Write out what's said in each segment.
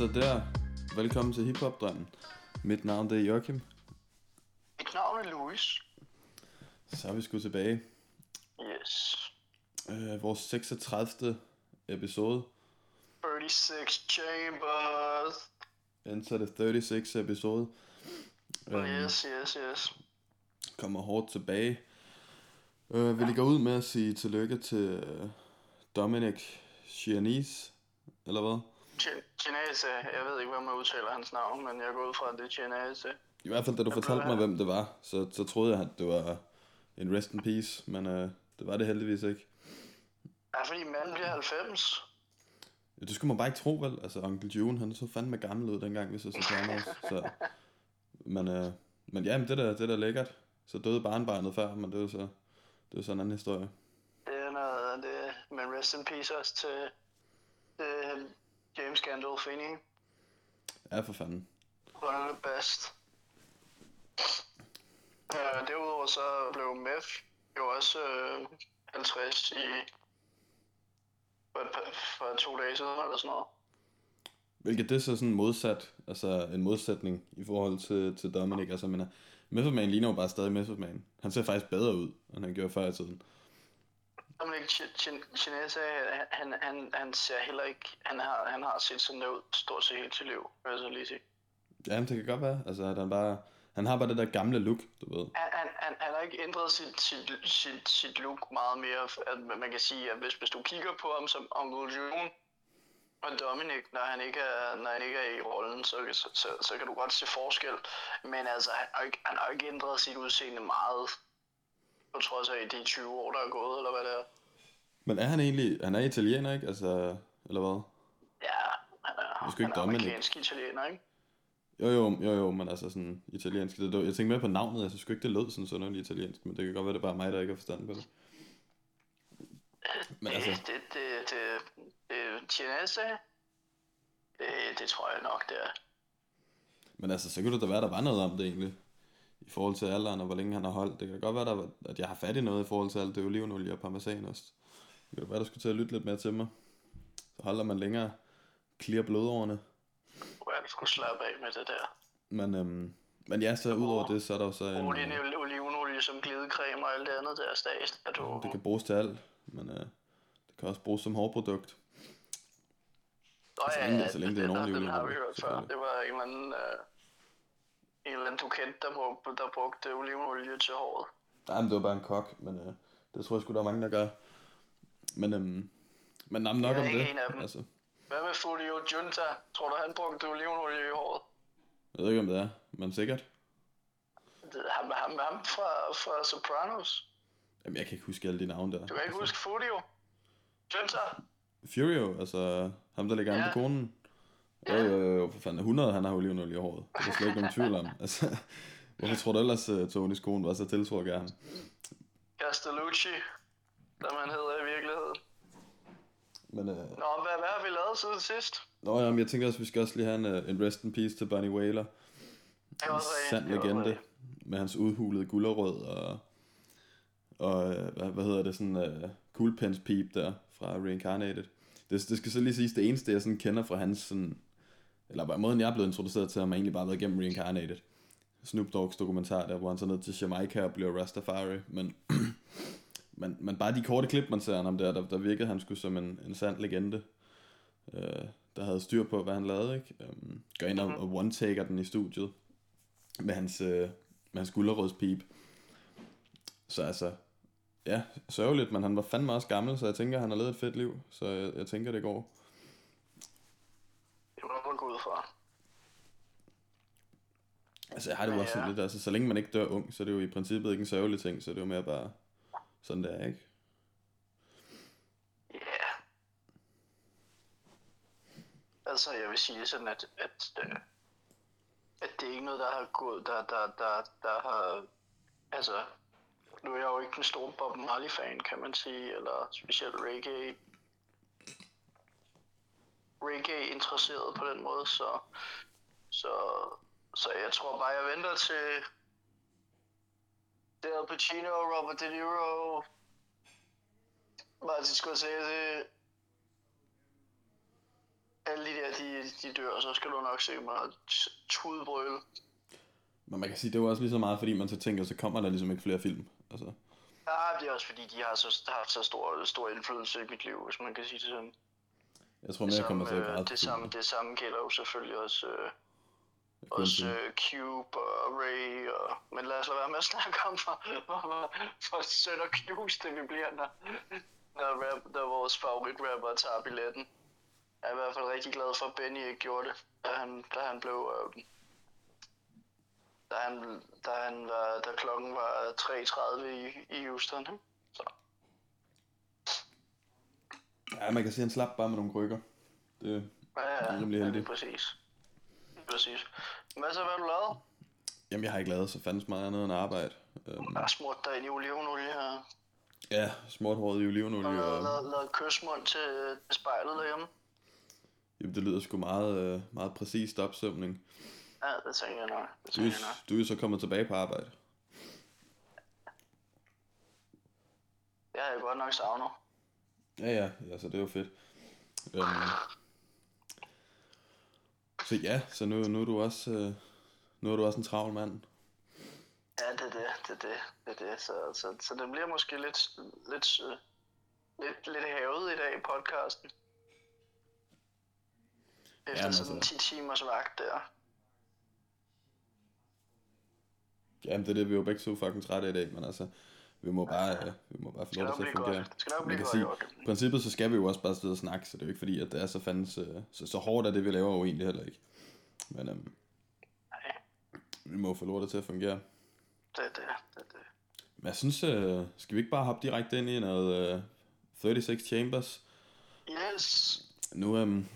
Så der? Velkommen til Hip Hop Drømmen. Mit navn det er Joachim. Mit navn er Louis. Så er vi sgu tilbage. Yes. Øh, vores 36. episode. 36 Chambers. Enter the 36 episode. Um, yes, yes, yes. Kommer hårdt tilbage. Øh, vil I gå ud med at sige tillykke til øh, Dominic Chianese? Eller hvad? Chinese, jeg ved ikke, hvem man udtaler hans navn, men jeg går ud fra, at det er Chinese. I hvert fald, da du fortalte mig, hvem det var, så, så troede jeg, at det var en rest in peace, men øh, det var det heldigvis ikke. Ja, fordi manden bliver 90. Ja, det skulle man bare ikke tro, vel? Altså, Onkel June, han så fandme gammel ud dengang, hvis jeg så også. Så, men, øh, men ja, men det der, det der lækkert. Så døde barnbarnet før, men det er så, det er så en anden historie. Det er noget, det, men rest in peace også til, til James Gandolfini. Ja, for fanden. Of the best. Uh, derudover så blev Meth jo også uh, 50 i for, et, for to dage siden eller sådan noget. Hvilket det er så sådan modsat, altså en modsætning i forhold til, til Dominic. Altså, men Method Man ligner jo bare stadig Method Man. Han ser faktisk bedre ud, end han gjorde før i tiden. Dominic Ch- Ch- han, han, han ser heller ikke, han har, han har set sådan ud stort set helt til liv, vil jeg så lige sige. Ja, det kan godt være. Altså, at han bare... Han har bare det der gamle look, du ved. Han, han, han, han har ikke ændret sit, sit, sit, sit look meget mere. At man kan sige, at hvis, hvis du kigger på ham som Uncle June og Dominic, når han ikke er, når han ikke er i rollen, så, så, så, så kan du godt se forskel. Men altså, han har ikke, han har ikke ændret sit udseende meget. På trods af de 20 år, der er gået, eller hvad det er. Men er han egentlig... Han er italiener, ikke? Altså, eller hvad? Ja, han er, er sgu ikke han er Dominic. amerikansk italiener, ikke? Jo, jo, jo, jo, men altså sådan italiensk. Det, jeg tænkte mere på navnet, jeg synes ikke, det lød sådan sådan italiensk, men det kan godt være, det er bare mig, der ikke har forstand på det. Men altså, Det, det, det, det, det Chinese, det, det tror jeg nok, det er. men altså, så kunne det da være, der var noget om det egentlig. I forhold til alderen og hvor længe han har holdt. Det kan godt være, der, at jeg har fat i noget i forhold til alt det olivenolie og parmesan også. Det kan da være, der skulle til at lytte lidt mere til mig. Så holder man længere clear blodårene. Hvor jeg skulle slappe af med det der. Men, øhm, men ja, så udover det, så er der jo så en... Din Øh, ol- olivenolie som glidecreme og alt det andet der stas. At du... det kan bruges til alt, men øh, det kan også bruges som hårprodukt. Nå, så længe- så længe det er en den- ordentlig Den har vi olivenolie, hørt før. Det var en eller anden... Øh, en eller anden du kendte, der brugte, der brugte olivenolie til håret. Nej, men det var bare en kok, men øh, det tror jeg sgu, der er mange, der gør. Men, øhm, men nej, men nok Jeg er om ikke det. en af dem. Altså, Hvad med Fulio Junta? Tror du, han brugte olivenolie i håret? jeg ved ikke, om det er, men sikkert. Det, ham, ham, ham fra, fra Sopranos. Jamen, jeg kan ikke huske alle de navne der. Du kan ikke huske Fulio? Junta? Furio, altså ham, der ligger ja. Ja. på konen. Jo, jo, jo, for fanden. 100, han har olivenolie i håret. Det er slet ikke nogen tvivl om. Altså, hvorfor tror du ellers, uh, Tonys kone var så tiltrukket af ham? Castellucci, som han hedder i virkeligheden. Men, øh, Nå, hvad, hvad har vi lavet siden sidst? nå, jamen, jeg tænker også, vi skal også lige have en, øh, en rest in peace til Bunny Whaler. Det var En sand legende. Med hans udhulede gullerød og, og øh, hvad, hvad hedder det, sådan uh, pip der fra Reincarnated. Det, det skal så lige siges, det eneste jeg sådan kender fra hans sådan, eller måden jeg er blevet introduceret til ham, har egentlig bare været gennem Reincarnated. Snoop Dogg's dokumentar der, hvor han tager ned til Jamaica og bliver Rastafari, men, men, men bare de korte klip, man ser af ham der, der, der virkede han skulle som en, en sand legende, øh, der havde styr på, hvad han lavede, ikke? Um, går ind og, og one-taker den i studiet med hans, øh, med hans gullerødspip. Så altså, ja, sørgeligt, men han var fandme også gammel, så jeg tænker, han har levet et fedt liv, så jeg, jeg tænker, det går. Gå ud fra. Altså, jeg har det jo Ja, også sådan ja. lidt, altså, så længe man ikke dør ung, så er det jo i princippet ikke en sørgelig ting, så det er jo mere bare sådan, det er, ikke? Ja. Yeah. Altså, jeg vil sige sådan, at, at, øh, at det er ikke noget, der har gået, der, der, der, der har, altså, nu er jeg jo ikke den store Bob Marley-fan, kan man sige, eller specielt reggae, reggae-interesseret på den måde, så, så, så jeg tror bare, jeg venter til det Al Pacino, Robert De Niro, Martin Scorsese, alle de der, de, de dør, så skal du nok se mig tudbrøle. Men man kan sige, det er jo også lige så meget, fordi man så tænker, så kommer der ligesom ikke flere film. Altså, Ja, det er også fordi, de har så, har haft så stor, stor indflydelse i mit liv, hvis man kan sige det sådan. Jeg tror Det mere, jeg kommer til at øh, græde. det samme, det samme gælder jo selvfølgelig også, øh, også øh, Cube og Ray, og, men lad os lade være med at snakke om, hvor, hvor, hvor, sødt og knuste vi bliver, når, når, rap, når vores favoritrapper tager billetten. Jeg er i hvert fald rigtig glad for, at Benny ikke gjorde det, da han, da han blev... Øh, da, han, da, han var, da klokken var 3.30 i, i Houston. Ikke? Så. Ja, man kan sige, at han slap bare med nogle krykker. Det, Ja, Det er ja, rimelig ja, heldigt. lige præcis. Præcis. Hvad så, hvad du lavet? jamen, jeg har ikke lavet så fandens meget andet end arbejde. Øhm, Jeg har smurt dig ind i olivenolie her. ja, smurt håret i Og olivenolie. lavet, Og, lavet, lavet kysmund til, til spejlet derhjemme. jamen, det lyder sgu meget, øh, meget præcist opsømning. Ja, det tænker jeg nok. Det Du, er- tænker jeg nok. du er så kommet tilbage på arbejde. Det har jeg godt nok savnet. Ja, ja, altså det er jo fedt. Øhm, så ja, så nu, nu er du også, øh, nu er du også en travl mand. Ja, det er det, det er det, det er det. Så, så, så det bliver måske lidt, lidt, øh, lidt, lidt havet i dag i podcasten. Efter Jamen, sådan en altså. 10 timers vagt der. Jamen det er det, vi jo begge to fucking trætte i dag, men altså, vi må bare, øh, vi må bare få lov til at fungere. godt. Det skal nok blive godt, sige, i princippet så skal vi jo også bare sidde og snakke, så det er jo ikke fordi, at det er så fandens, øh, så, så hårdt er det, vi laver jo egentlig heller ikke. Men øhm, Nej, vi må få lortet til at fungere. det er det, det det. Men jeg synes, øh, skal vi ikke bare hoppe direkte ind i noget øh, 36 Chambers? Yes! Nu, øhm,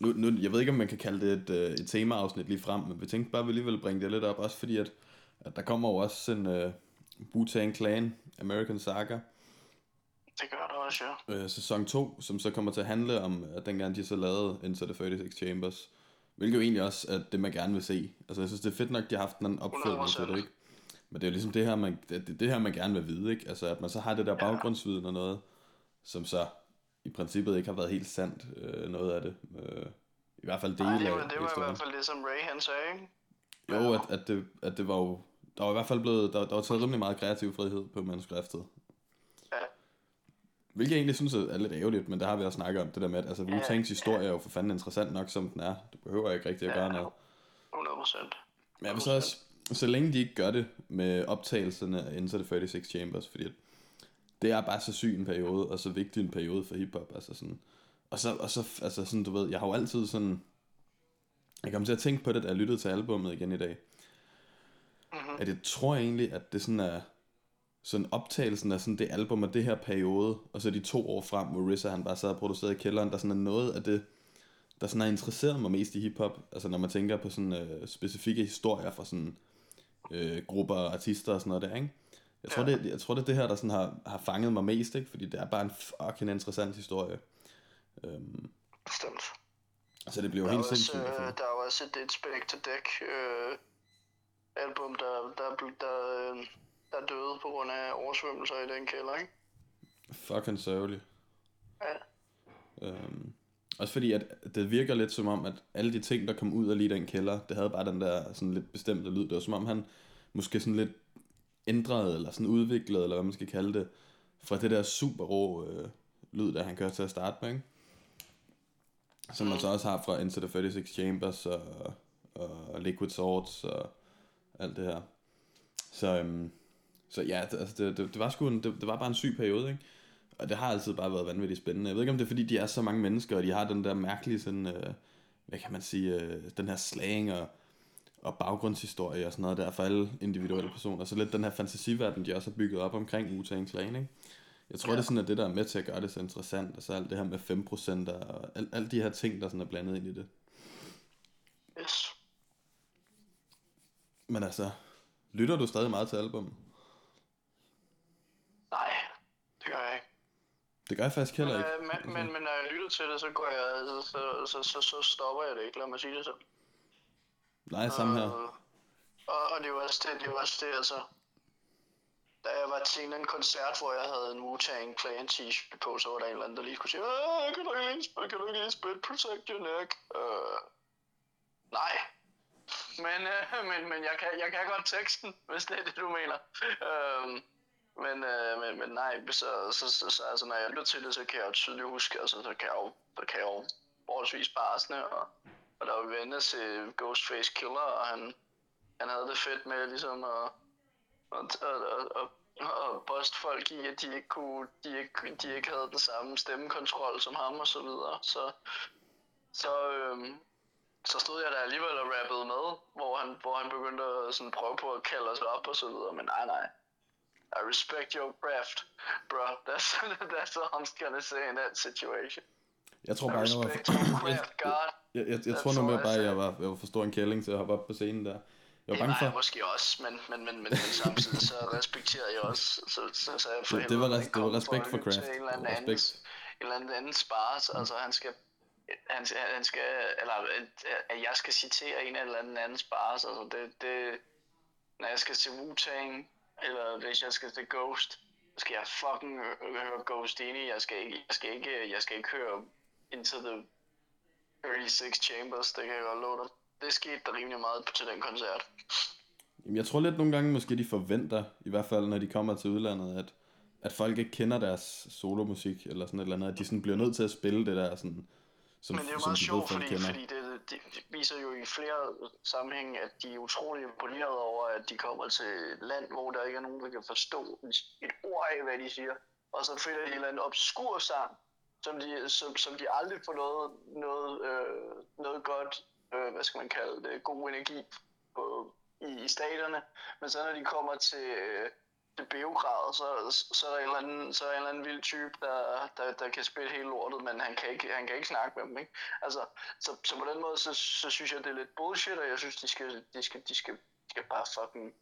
nu, nu, jeg ved ikke, om man kan kalde det et, øh, et temaafsnit lige frem, men vi tænkte bare, at vi alligevel bringe det lidt op, også fordi, at, at der kommer jo også en øh, Wu-Tang Clan American Saga, Det gør det også, ja. øh, sæson 2, som så kommer til at handle om, at dengang de så lavede Into the 36 Chambers, hvilket jo egentlig også er det, man gerne vil se. Altså, jeg synes, det er fedt nok, de har haft en opfølgning til det, ikke? Men det er jo ligesom det her, man, det, det, her, man gerne vil vide, ikke? Altså, at man så har det der baggrundsviden og noget, som så i princippet ikke har været helt sandt, øh, noget af det. Øh, I hvert fald dele Nej, det var, det var i hvert fald det, som Ray han sagde, ikke? Jo, at, at, det, at det var jo... Der var i hvert fald blevet... Der, der var taget rimelig meget kreativ frihed på manuskriptet. Ja. Hvilket jeg egentlig synes er lidt ærgerligt, men det har vi også snakket om, det der med, at altså, Wu-Tangs historie er jo for fanden interessant nok, som den er. Du behøver ikke rigtig at gøre Ja. noget. 100 procent. Men jeg vil så også, så længe de ikke gør det med optagelserne af Into the 36 Chambers, fordi at det er bare så syg en periode, og så vigtig en periode for hiphop, altså sådan. Og så, og så, altså sådan, du ved, jeg har jo altid sådan, jeg kom til at tænke på det, da jeg lyttede til albummet igen i dag, Mhm. at jeg tror egentlig, at det sådan er, sådan optagelsen af sådan det album og det her periode, og så de to år frem, hvor RZA han bare sad og producerede i kælderen, der sådan er noget af det, der sådan har interesseret mig mest i hiphop, altså når man tænker på sådan øh, specifikke historier fra sådan øh, grupper og artister og sådan noget der, ikke? Jeg tror, Ja. det, jeg tror, det er det her, der sådan har, har fanget mig mest, ikke? Fordi det er bare en fucking interessant historie. Øhm, Bestemt. altså det bliver jo helt sindssygt. øh, få. der er også et Inspect to Deck øh, album, der, der, der, øh, der døde på grund af oversvømmelser i den kælder, ikke? Fucking sørgelig. Ja. Øhm, også fordi, at det virker lidt som om, at alle de ting, der kom ud af lige den kælder, det havde bare den der sådan lidt bestemte lyd. Det var som om, han måske sådan lidt ændrede, eller sådan udviklede, eller hvad man skal kalde det, fra det der super rå øh, lyd, der han kørte til at starte med, ikke? Som man så også har fra Into the 36 Chambers og, og Liquid Swords og alt det her. Så, øhm, så ja, det, altså det, det, det, var sgu en, det, det var bare en syg periode, ikke? Og det har altid bare været vanvittigt spændende. Jeg ved ikke, om det er, fordi de er så mange mennesker, og de har den der mærkelige sådan, øh, hvad kan man sige, øh, den her slang og, og baggrundshistorie og sådan noget der for alle individuelle personer. Så lidt den her fantasiverden, de også har bygget op omkring Wu-Tang Clan, ikke? Jeg tror, Ja. det er sådan, at det der er med til at gøre det så interessant, og så alt det her med 5% og alt, alt de her ting, der sådan er blandet ind i det. Yes. Men altså, lytter du stadig meget til album? Nej, det gør jeg ikke. Det gør jeg faktisk Men, heller ikke. øh, men, men, men når jeg lytter til det, så, går jeg, så, så, så, så, så stopper jeg det ikke, lad mig sige det sådan. Nej, samme her. Øh, Og, og det jo også det, det jo også det, altså. da jeg var til en koncert, hvor jeg havde en Wu-Tang Clan t-shirt på, så var der en eller anden, der lige skulle sige, "Øh, kan du ikke lige spille, kan du ikke lige spille Protect Your Neck? Øh, nej. Men, øh, men, men jeg, kan, jeg kan godt teksten, hvis det er det, du mener. Øh, men, øh, men, men nej, så, øh, så, så, så, altså, når jeg lytter til det, så kan jeg jo tydeligt huske, altså, så kan jeg jo, så kan jeg jo forholdsvis barsende, og, og der var venner til Ghostface Killer, og han, han havde det fedt med ligesom at, at, at, at, at og poste folk i, at de ikke, kunne, de ikke, de ikke havde den samme stemmekontrol som ham og så videre. Så, så, øhm, så stod jeg der alligevel og rappede med, hvor han, hvor han begyndte at sådan prøve på at kalde os op og så videre, men nej, nej. I respect your craft, bro. That's, that's all I'm gonna say in that situation. Jeg tror I bare, jeg var... craft, God. Jeg, jeg, jeg That's tror mere bare, jeg var, jeg var for stor en kælling til at hoppe op på scenen der. Jeg var bange for... jeg måske også, men, men, men, men, samtidig så respekterede jeg også, så, så, så jeg for Det- det var res- det var respekt for craft. En eller anden, respekt. en eller anden spars, altså han skal, han, skal- han skal, eller at- at jeg skal citere en eller anden anden spars, altså det, det, når jeg skal til Wu-Tang, eller hvis jeg skal til Ghost, så skal jeg fucking høre Ghost ind jeg skal ikke, jeg skal ikke, jeg skal ikke høre Into the 36 Chambers, det kan jeg godt love dig. Det skete der rimelig meget til den koncert. Jamen, jeg tror lidt nogle gange måske de forventer, i hvert fald når de kommer til udlandet, at, at folk ikke kender deres solomusik, eller sådan et eller andet, at de sådan bliver nødt til at spille det der sådan, som, Men det er jo meget sjovt, fordi, kender. fordi det, det, det viser jo i flere sammenhænge, at de er utrolig imponeret over, at de kommer til et land, hvor der ikke er nogen, der kan forstå et ord af, hvad de siger. Og så finder de en eller anden obskur sang, som de, som, som de aldrig får noget, noget, øh, noget godt, øh, hvad skal man kalde det, god energi på, i, i staterne. Men så når de kommer til, øh, til Beograd, så, så, er der en eller anden, så er der en eller anden vild type, der, der, der kan spille hele lortet, men han kan ikke, han kan ikke snakke med dem, ikke? Altså, så, så på den måde, så, så synes jeg, det er lidt bullshit, og jeg synes, de skal, de skal, de skal, de skal bare fucking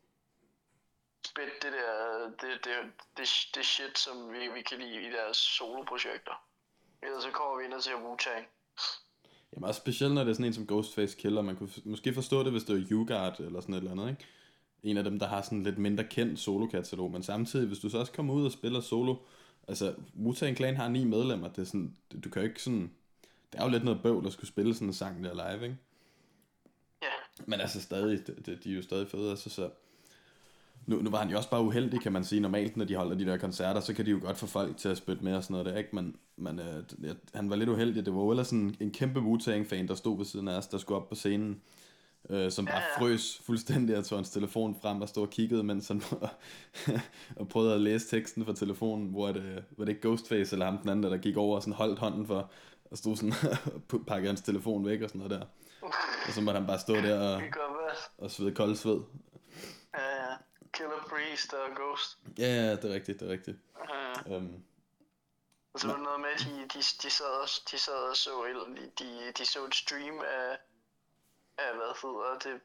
spille det der, det, det, det, det shit, som vi, vi kan lide i deres soloprojekter. Ellers så kommer vi ind og ser Wu-Tang. Jamen også specielt når det er sådan en som Ghostface Killer, man kunne måske forstå det, hvis det var YouGuard eller sådan et eller andet, ikke? En af dem, der har sådan lidt mindre kendt solokatalog, men samtidig, hvis du så også kommer ud og spiller solo, altså Wu-Tang Clan har ni medlemmer, det er sådan, du kan jo ikke sådan, det er jo lidt noget bøvl at skulle spille sådan en sang der live, ikke? Ja, Men altså stadig, det, det, de er jo stadig fede, altså så... Nu, nu var han jo også bare uheldig, kan man sige. Normalt, når de holder de der koncerter, så kan de jo godt få folk til at spytte med og sådan noget der, ikke? Men, men øh, han var lidt uheldig. Det var jo ellers sådan en kæmpe Wu-Tang-fan, der stod ved siden af os, der skulle op på scenen. Øh, som bare Ja, ja. frøs fuldstændig og tog hans telefon frem og stod og kiggede, mens han og prøvede at læse teksten fra telefonen, hvor det, var det Ghostface eller ham den anden, der gik over og sådan holdt hånden for, og stod sådan og pakkede hans telefon væk og sådan noget der. Og så måtte han bare stå der og, og svede kold sved. Ja, ja. Killer Priest og Ghost. Ja, ja, det er rigtigt, det er rigtigt. Ja. Um, Og så var det noget med, at de, de, de, sad, og, de sad og så, eller de, de, de så et stream af, af, hvad hedder det,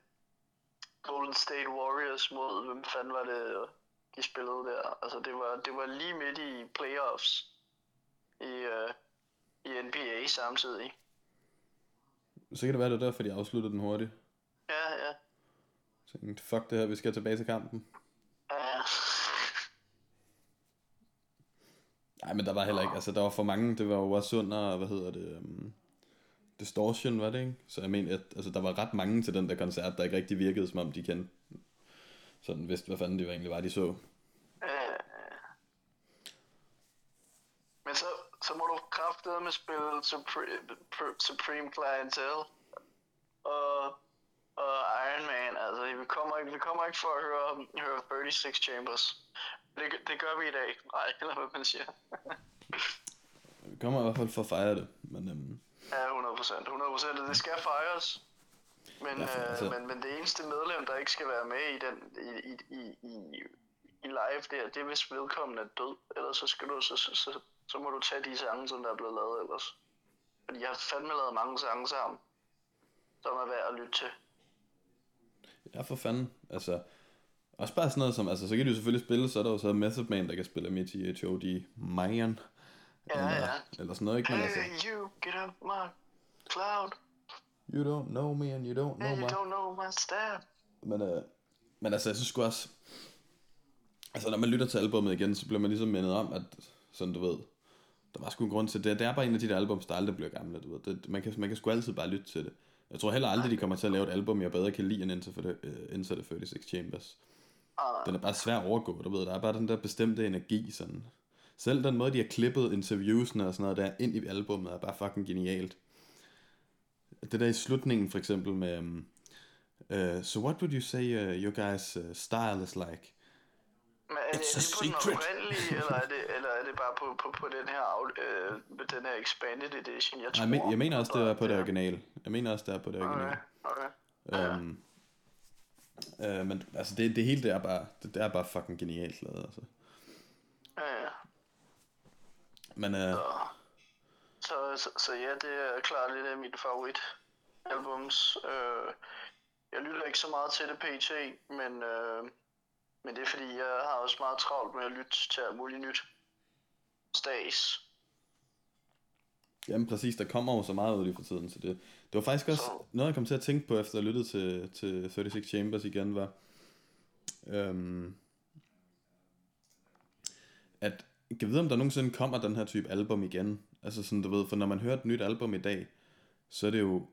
Golden State Warriors mod, hvem fanden var det, de spillede der. Altså det var, det var lige midt i playoffs i, uh, i NBA samtidig. så kan det være, det er derfor, de afsluttede den hurtigt. Ja, ja. Så tænkte, fuck det her, vi skal tilbage til kampen. Ja, ja. Nej, men der var heller ikke, altså der var for mange, det var jo også under, hvad hedder det, um, Distortion, var det ikke? Så jeg mener, at altså, der var ret mange til den der koncert, der ikke rigtig virkede, som om de kendte, sådan vidste, hvad fanden det egentlig var, de så. Øh, Men så, så må du kraftedeme spille Supreme, Supreme Clientele og, og Iron Man. Altså, vi kommer ikke, vi kommer ikke for at høre, høre 36 Chambers. Det, det gør vi i dag. Nej, eller hvad man siger. Vi kommer i hvert fald for at fejre det, Ja, 100 procent. 100 procent. Det skal fejres. Men, Ja, ja, altså- øh, men, men det eneste medlem, der ikke skal være med i den i, i, i, i, i live der, det er hvis vedkommende er død. Ellers så skal du så, så, så, så må du tage de sange, som der er blevet lavet ellers. Fordi jeg har fandme lavet mange sange sammen, som er værd at lytte til. ja, for fanden, altså, også bare sådan noget som, altså, så kan jo selvfølgelig spille, så er der jo så Method Man, der kan spille midt i H.O.D. Mayan, Ja, eller, ja. eller sådan noget, ikke? Men altså, Hey, you, get up my cloud. you don't know me and you don't know Hey, you my... don't know my step. Men, øh, men altså, jeg synes sgu også... Altså, når man lytter til albummet igen, så bliver man ligesom mindet om, at sådan du ved, der var sgu en grund til det. Det er bare en af de der albums, der aldrig bliver gamle, du ved. Det, man, kan, man kan sgu altid bare lytte til det. Jeg tror heller aldrig, de kommer til at lave et album, jeg bedre kan lide end Into the, uh, Into the 36 Chambers. Ah, Den er bare svær at overgå, du ved. Der er bare den der bestemte energi, sådan. Selv den måde, de har klippet interviewsene og sådan noget der ind i albummet, er bare fucking genialt. Det der i slutningen, for eksempel med... Um, uh, so what would you say uh, your guys' uh, style is like? Men er det, It's er det på den secret. oprindelige, eller er det, eller er det bare på, på, på den her, øh, den her expanded edition? Jeg, tror, jeg, men, jeg mener også, det er på det er- originale. Jeg mener også, det er på det originale. Okay, okay. Um, uh, men altså, det, det hele, det er bare, det, det er bare fucking genialt lavet, altså. Ja, ja. Men uh, Så, så, så ja, det er klart lidt af mit favorit albums. Øh, jeg lytter ikke så meget til det pt, men, øh, men det er fordi, jeg har også meget travlt med at lytte til alt muligt nyt. Stags. Jamen præcis, der kommer jo så meget ud lige for tiden, så det, det var faktisk også Så- noget, jeg kom til at tænke på, efter at have lyttet til, til 36 Chambers igen, var, øhm, at jeg kan vide, om der nogensinde kommer den her type album igen. Altså sådan, du ved, for når man hører et nyt album i dag, så er det jo,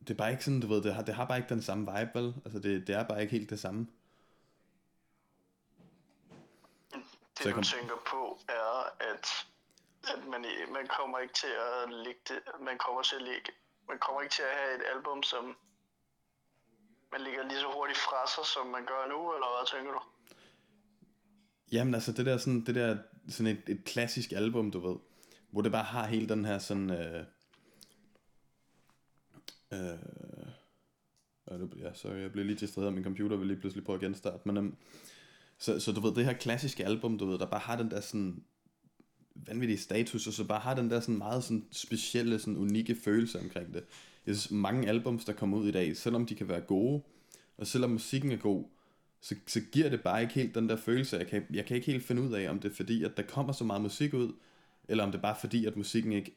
det er bare ikke sådan, du ved, det har, det har bare ikke den samme vibe, vel? Altså det, det er bare ikke helt det samme. Det jeg du kom- tænker på er, at, at man, man kommer ikke til at lægge det, man kommer til at lægge, man kommer ikke til at have et album, som man ligger lige så hurtigt fra sig, som man gør nu, eller hvad tænker du? Jamen altså det der sådan, det der sådan et, et klassisk album, du ved, hvor det bare har hele den her sådan, øh, øh, øh ja, ja, sorry, jeg blev lige distraheret af min computer, vil lige pludselig prøve at genstarte, men øh, så, så du ved, det her klassiske album, du ved, der bare har den der sådan vanvittige status, og så bare har den der sådan meget sådan specielle, sådan unikke følelse omkring det. Jeg synes, mange albums, der kommer ud i dag, selvom de kan være gode, og selvom musikken er god, så, så giver det bare ikke helt den der følelse. Jeg kan, jeg kan ikke helt finde ud af, om det er fordi, at der kommer så meget musik ud, eller om det er bare fordi, at musikken ikke,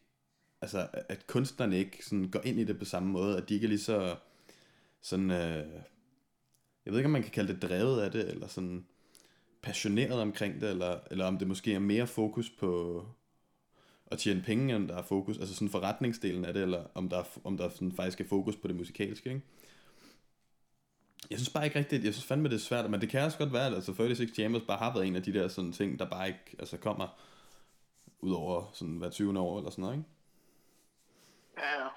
altså at kunstnerne ikke sådan går ind i det på samme måde, at de ikke er lige så, sådan, øh, jeg ved ikke, om man kan kalde det drevet af det, eller sådan passioneret omkring det, eller, eller om det måske er mere fokus på at tjene penge, end der er fokus, altså sådan forretningsdelen af det, eller om der, er, om der sådan faktisk er fokus på det musikalske, ikke? Jeg synes bare ikke rigtigt, jeg synes fandme det er svært, men det kan også godt være, at altså 36 Chambers bare har været en af de der sådan ting, der bare ikke altså kommer ud over sådan hver 20. år eller sådan noget, ikke? Ja.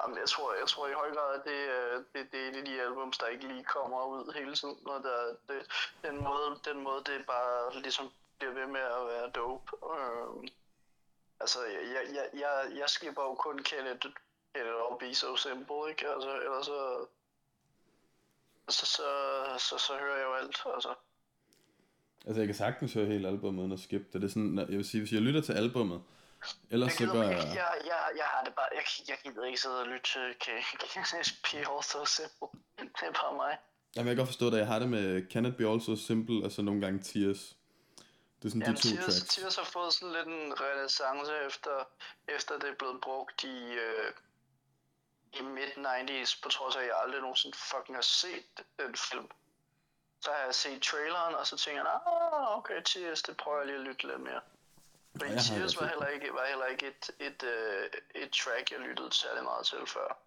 Jamen, jeg tror, jeg tror i høj grad, at det, øh, det, det er en af de albums, der ikke lige kommer ud hele tiden. Og der, det, den, måde, den måde, det bare ligesom bliver ved med at være dope. Øh, altså, jeg, jeg, jeg, jeg, skipper jo kun Kenneth, Kenneth og Be So Simple, ikke? Altså, ellers så, så, så, så, så hører jeg jo alt, altså. Altså jeg kan sagtens høre hele albummet uden at skippe det. Det er sådan, jeg vil sige, hvis jeg lytter til albummet, ellers Jeg, så går jeg, jeg... jeg, jeg, har det bare, jeg, jeg gider ikke sidde og lytte til All So Simple. Det er bare mig. Jamen jeg kan godt forstå det, jeg har det med Can It Be Also Simple, og så nogle gange Tears. Det er sådan Jamen, de to Tears, tracks. Tears har fået sådan lidt en renaissance efter, efter det er blevet brugt i, øh, i mid-90s, på trods af, at jeg aldrig nogensinde fucking har set den film. Så har jeg set traileren, og så tænker jeg, ah, okay, Tears, det prøver jeg lige at lytte lidt mere. Jeg har Tears var heller ikke, var heller ikke et, et, øh, et track, jeg lyttede særlig meget til før.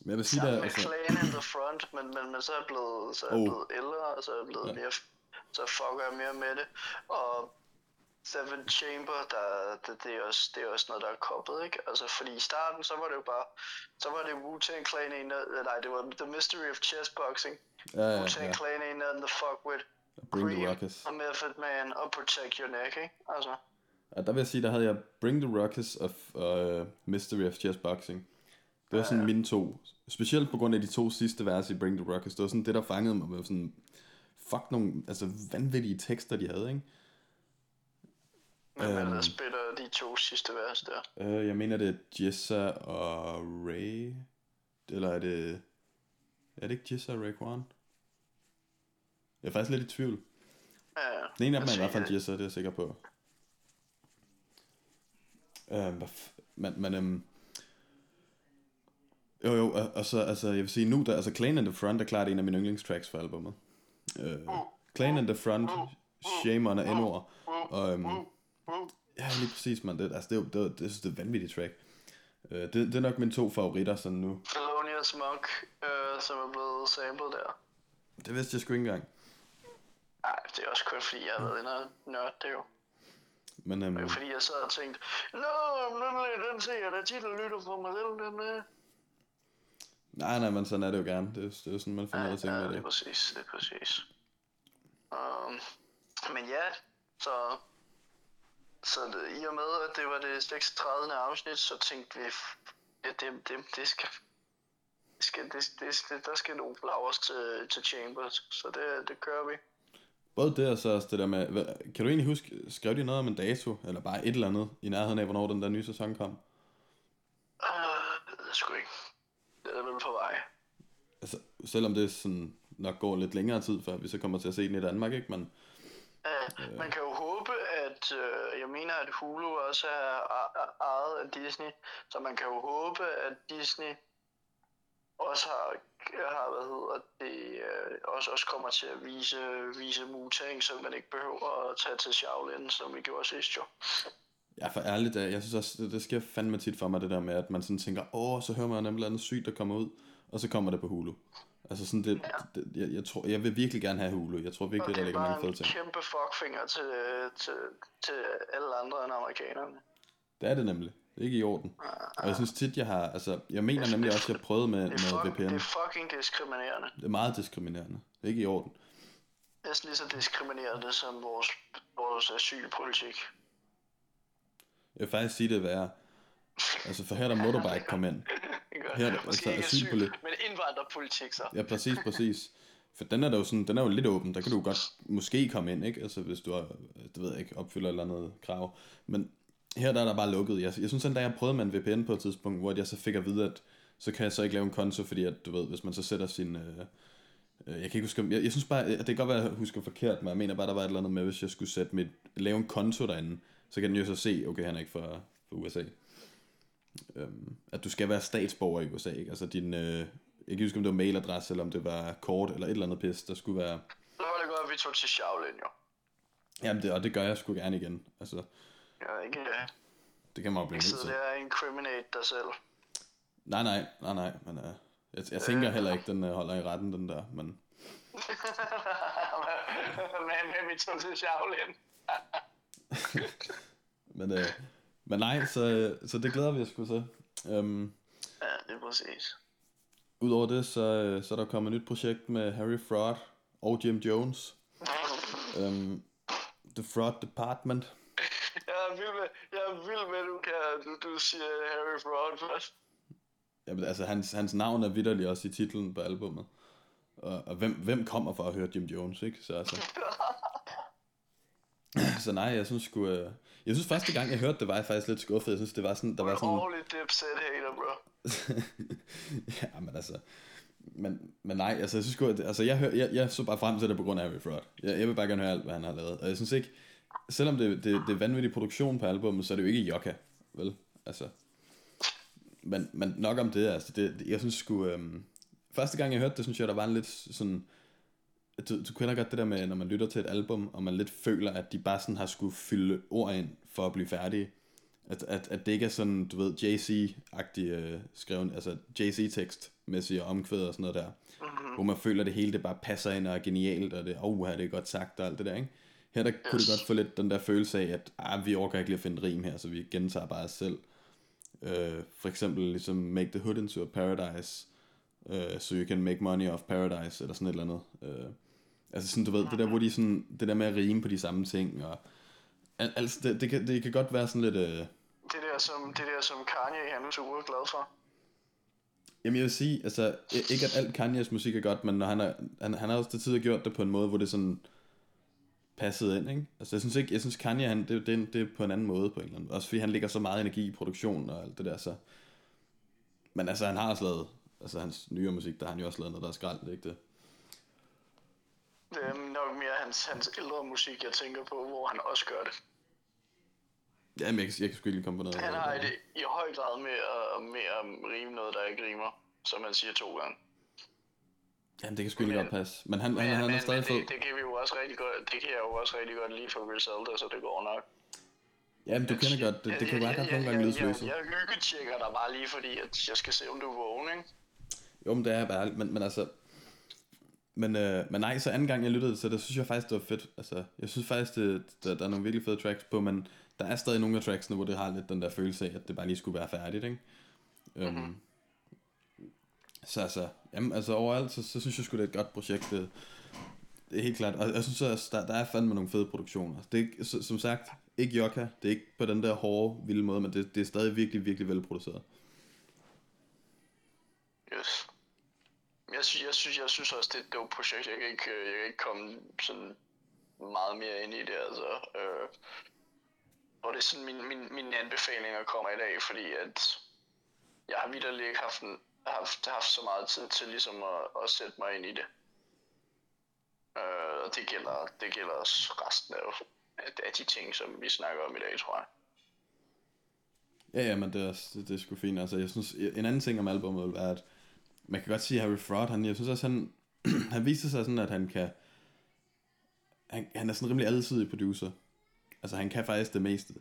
Men jeg vil sige, Sammen der, med altså, Clan in the Front, men, men, men så er jeg blevet, så er jeg Oh. blevet ældre, og så er jeg blevet Ja. ja. mere, så fucker jeg mere med det. Og Seven Chamber, der, det, det, er også, det er også noget, der er koppet, ikke? Altså, fordi i starten, så var det jo bare, så var det Wu-Tang Clan en, nej, det var The Mystery of Chessboxing. ja, ja, Wu-Tang ja. Clan en, der the fuck with Bring the Cream, Ruckus. og Method Man, og Protect Your Neck, ikke? Altså, Ja, der vil jeg sige, der havde jeg Bring the Ruckus og uh, Mystery of Chess Boxing. Det var sådan mine to. Specielt på grund af de to sidste vers i Bring the Ruckus. Det var sådan det, der fangede mig med sådan... Fuck nogle altså, vanvittige tekster, de havde, ikke? Øhm. Øhm. der spiller de to sidste vers der. Uh, jeg mener, det er Jessa og Ray. Eller er det... Er det ikke Jessa og Raekwon? Jeg er faktisk lidt i tvivl. Ja, ja. Den ene af dem er i Altså, hvert fald Jessa, det er jeg sikker på. Øhm, men, men øhm, Jo, jo, og, og så, altså, jeg vil sige nu, der, altså Clan and the Front er klart en af mine yndlingstracks for albumet. Uh, Clan and the Front, Shame on og N-ord. Og, um, ja, lige præcis, man. Det, altså, det, er det, er- det, det, det er et vanvittigt track. Uh, det, det er nok mine to favoritter sådan nu. Thelonious Monk, øh, som er blevet samlet der. Det vidste jeg sgu ikke engang. Nej, det er også kun fordi, jeg har været inde og det jo. Men um, er jo fordi, jeg sad og tænkte, Nå, den, den ser jeg da tit og lytter på mig selv, den øh. nej, nej, men sådan er det jo gerne. Det, er- det er sådan, man finder ud af ting ja, med det er det. præcis, det er præcis. Um, men ja, så, så i og med, at det var det 36. afsnit, så tænkte vi, ja, det, det, det skal, skal, det, det, det, der skal nogle flowers til, til Chambers, så det, det kører vi. Både det og så også det der med, kan du egentlig huske, skrev de noget om en dato, eller bare et eller andet, i nærheden af, hvornår den der nye sæson kom? Uh, det ved jeg sgu ikke. Det er vel på vej. Altså, selvom det sådan nok går lidt længere tid, før vi så kommer til at se den i Danmark, ikke? Men Uh, man kan jo at øh, jeg mener, at Hulu også er ejet af Disney, så man kan jo håbe, at Disney også har, har hvad hedder det, øh, også, også kommer til at vise, vise Wu-Tang, så man ikke behøver at tage til Shaolin, som vi gjorde sidst jo. ja, for ærligt, øh, jeg synes også, det, det sker fandme tit for mig, det der med, at man sådan tænker, åh, så hører man om et eller andet sygt, der kommer ud, og så kommer det på Hulu. Altså sådan, det, det jeg, jeg, tror, jeg vil virkelig gerne have Hulu. Jeg tror virkelig, det der er ligger bare mange fede ting. kæmpe fuckfinger til, til, til alle andre end amerikanerne. Det er det nemlig. Det er ikke i orden. Og jeg synes tit, jeg har, altså, jeg mener nemlig også, at jeg prøvede med, Det er, med fuck, VPN. det er fucking diskriminerende. Det er meget diskriminerende. Det er ikke i orden. Næsten lige så diskriminerende som vores, vores asylpolitik. Jeg vil faktisk sige det værre. Altså, for her er der motorbike kom ind. Det gør- Her er der- Måske altså ikke asylpolitik. asyl, men indvandrerpolitik så. Ja, præcis, præcis. For den er der jo sådan, den er jo lidt åben. Der kan du godt måske komme ind, ikke? Altså, hvis du er, det ved jeg ikke, opfylder et eller andet krav. Men her der er der bare lukket. Jeg, jeg synes sådan, da jeg prøvede med en VPN på et tidspunkt, hvor jeg så fik at vide, at så kan jeg så ikke lave en konto, fordi at, du ved, hvis man så sætter sin... Øh, øh, jeg kan ikke huske, jeg, jeg synes bare, at det kan godt være, at jeg husker forkert, men jeg mener bare, der var et eller andet med, hvis jeg skulle sætte mit, lave en konto derinde, så kan den jo så se, okay, han er ikke fra, fra USA. Øhm, at du skal være statsborger i USA, ikke? Altså din, øh, jeg kan huske, om det var mailadresse, eller om det var kort, eller et eller andet pis, der skulle være... Så var det godt, at vi tog til Shaolin jo. Jamen, det, og det gør jeg sgu gerne igen. Altså, Jeg ikke, øh, det kan man jo blive nødt til. der incriminate dig selv. Nej, nej, nej, nej, men øh, jeg, jeg tænker heller ikke, den øh, holder i retten, den der, men... men, men vi tog til Shaolin. Men, øh, men nej, så, så det glæder vi os sgu til. Um, Ja, det er præcis. Udover det, så, så er der kommet et nyt projekt med Harry Fraud og Jim Jones. Um, The Fraud Department. Jeg er vild med, jeg er vild med, du, kan, du, du siger Harry Fraud først. Jamen, altså, hans, hans navn er vidderlig også i titlen på albummet. Og, og hvem, hvem kommer for at høre Jim Jones, ikke? Så altså... Så nej, jeg synes sgu... Øh... Jeg synes første gang, jeg hørte det, var jeg faktisk lidt skuffet. Jeg synes, det var sådan... Der var sådan... Ordentlig dipset hater, bro. ja, men altså... Men, men nej, altså jeg synes sgu, at, altså jeg, hør, jeg, jeg så bare frem til det på grund af Harry Fraud. Jeg, jeg vil bare gerne høre alt, hvad han har lavet. Og jeg synes ikke, selvom det, det, det er vanvittig produktion på albummet, så er det jo ikke Jokka, vel? Altså, men, men nok om det, altså, det, det- jeg synes sgu, øhm, første gang jeg hørte det, synes jeg, der var en lidt sådan, du, du kender godt det der med, når man lytter til et album, og man lidt føler, at de bare sådan har skulle fylde ord ind for at blive færdige. At, at, at det ikke er sådan, du ved, JC-agtig øh, skrevet, altså JC-tekst-mæssige omkvæd og sådan noget der. Mm-hmm. Hvor man føler, at det hele det bare passer ind og er genialt, og det, oh, det er godt sagt og alt det der, ikke? Her der yes. kunne det godt få lidt den der følelse af, at ah, vi overgår ikke lige at finde rim her, så vi gentager bare os selv. Øh, for eksempel ligesom Make the Hood into a Paradise, øh, so you can make money off paradise, eller sådan et eller andet. Øh, altså sådan, du ved, det der, hvor de sådan, det der med at rime på de samme ting, og al- altså, det, det, kan, det kan godt være sådan lidt, øh, Det der, som, det der, som Kanye han er super glad for. Jamen jeg vil sige, altså ikke at alt Kanye's musik er godt, men når han, er, han, han har også til tider gjort det på en måde, hvor det sådan passede ind, ikke? Altså jeg synes ikke, jeg synes Kanye, han, det, det, det er på en anden måde på en eller anden Også fordi han lægger så meget energi i produktionen og alt det der, så... Men altså han har også lavet, altså hans nyere musik, der har han jo også lavet noget, der er skrald, det er ikke det? Det er nok mere hans, hans ældre musik, jeg tænker på, hvor han også gør det. Jamen jeg, kan- jeg kan sgu ikke lige komme på noget. Han har det i høj grad med at, med at rime noget, der ikke rimer. som man siger to gange. Jamen, det kan sgu Men- godt passe. Men han, Men, han, han er men, stadig men fed. det, det, kan vi jo også rigtig godt, det kan jeg jo også rigtig godt lide for Griselda, så det går nok. Jamen, du kender godt, det, det kan bare godt nogle gange lyde jeg, jeg, jeg hyggetjekker dig bare lige fordi, at jeg skal se, om du er vågen, ikke? Jo, men det er jeg bare, men, men altså... Men, øh, men nej, så anden gang jeg lyttede til det, synes jeg faktisk, det var fedt. Altså, jeg synes faktisk, det, der, der er nogle virkelig fede tracks på, men der er stadig nogle af tracksene, hvor det har lidt den der følelse af, at det bare lige skulle være færdigt, ikke? Mm-hmm. Um, så altså, jamen, altså overalt, så, så synes jeg sgu, det er et godt projekt. Det, det er helt klart. Og jeg synes også, der, der er fandme nogle fede produktioner. Det er ikke, så, som sagt, ikke Jokka. Det er ikke på den der hårde, vilde måde, men det, det er stadig virkelig, virkelig velproduceret. Yes. Jeg sy- jeg synes, jeg synes også, det er et projekt. Jeg kan ikke, øh, jeg kan ikke komme sådan meget mere ind i det, altså. Øh, og det er sådan, min, min, mine anbefalinger kommer i dag, fordi at jeg har vidderligt ikke haft, en, haft, haft så meget tid til ligesom at, at sætte mig ind i det. Øh, og det gælder, det gælder også resten af, af, de ting, som vi snakker om i dag, tror jeg. Ja, ja, men det er, det, det er sgu fint. Altså, jeg synes, en anden ting om albumet er, at man kan godt sige, at Harry Fraud, han, jeg synes også, han, han viser sig sådan, at han kan, han, han er sådan rimelig alsidig producer. Altså, han kan faktisk det meste.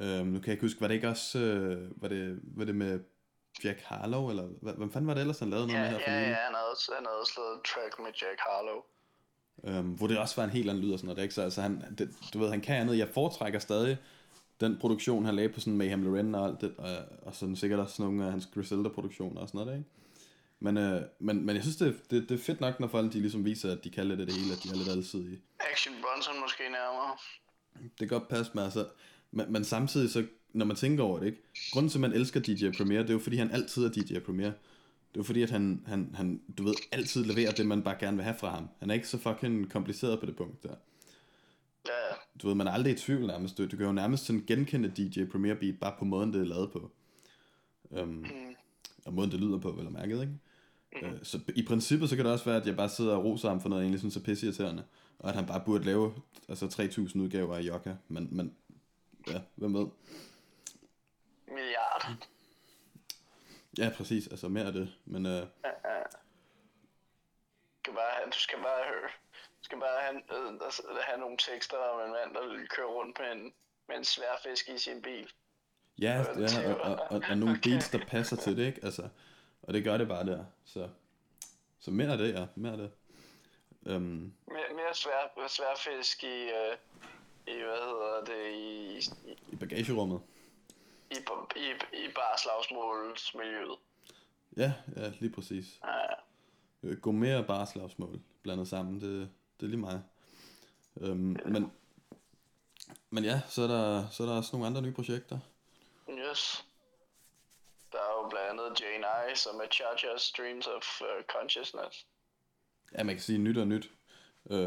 Øhm, nu kan jeg ikke huske, var det ikke også, øh, var, det, var det med Jack Harlow, eller hvad, hvad fanden var det ellers, han lavede noget Ja, med her for ja, ja, han havde også, han havde også lavet track med Jack Harlow. øhm, hvor det også var en helt anden lyd og sådan noget, ikke? Så altså, han, det, du ved, han kan andet. Jeg foretrækker stadig den produktion, han lagde på sådan Mayhem Loren og alt det, og, og sådan sikkert også nogle af hans Griselda-produktioner og sådan noget, ikke? Men, øh, men, men jeg synes, det, det, det er fedt nok, når folk de ligesom viser, at de kan lidt af det hele, at de er lidt alsidige. Action Bronson måske nærmere. Det kan godt passe med, altså, men, men samtidig så, når man tænker over det, ikke? Grunden til, at man elsker DJ Premier, det er jo fordi, han altid er DJ Premier. Det er fordi, at han, han, han, du ved, altid leverer det, man bare gerne vil have fra ham. Han er ikke så fucking kompliceret på det punkt der. Ja, ja. Du ved, man er aldrig i tvivl nærmest. Du, du kan jo nærmest sådan genkende DJ Premier Beat, bare på måden, det er lavet på. Um, Mm. og måden, det lyder på, vel og mærket, ikke? Mm. så i princippet, så kan det også være, at jeg bare sidder og roser ham for noget, jeg egentlig synes er pisseirriterende. Og at han bare burde lave altså 3.000 udgaver af Jokka. Men, men ja, hvem ved? Milliard. Ja, præcis. Altså mere af det. Men øh, Du skal bare, have- du skal bare høre. Skal bare have, øh, altså, have nogle tekster om en mand, der kører rundt med en, med en svær fisk i sin bil. ja, det ja og, og, og, og nogle beats, der passer til det, ikke? Altså, og det gør det bare der. Så, så mere af det, ja. Mere af det. Um, Mere, mere svær, svær fisk i, øh, i, hvad hedder det, i, i, I bagagerummet. i, i, i barslagsmålsmiljøet. Ja, ja, lige præcis. Ja, Øh, Gå mere barslagsmål blandet sammen, det, det er lige mig. Um, men, men ja, så er, der, så er der også nogle andre nye projekter. yes. Der er jo blandt andet Jane I, som er Chargers Streams of uh, Consciousness. Ja, man kan sige nyt og nyt. Øh,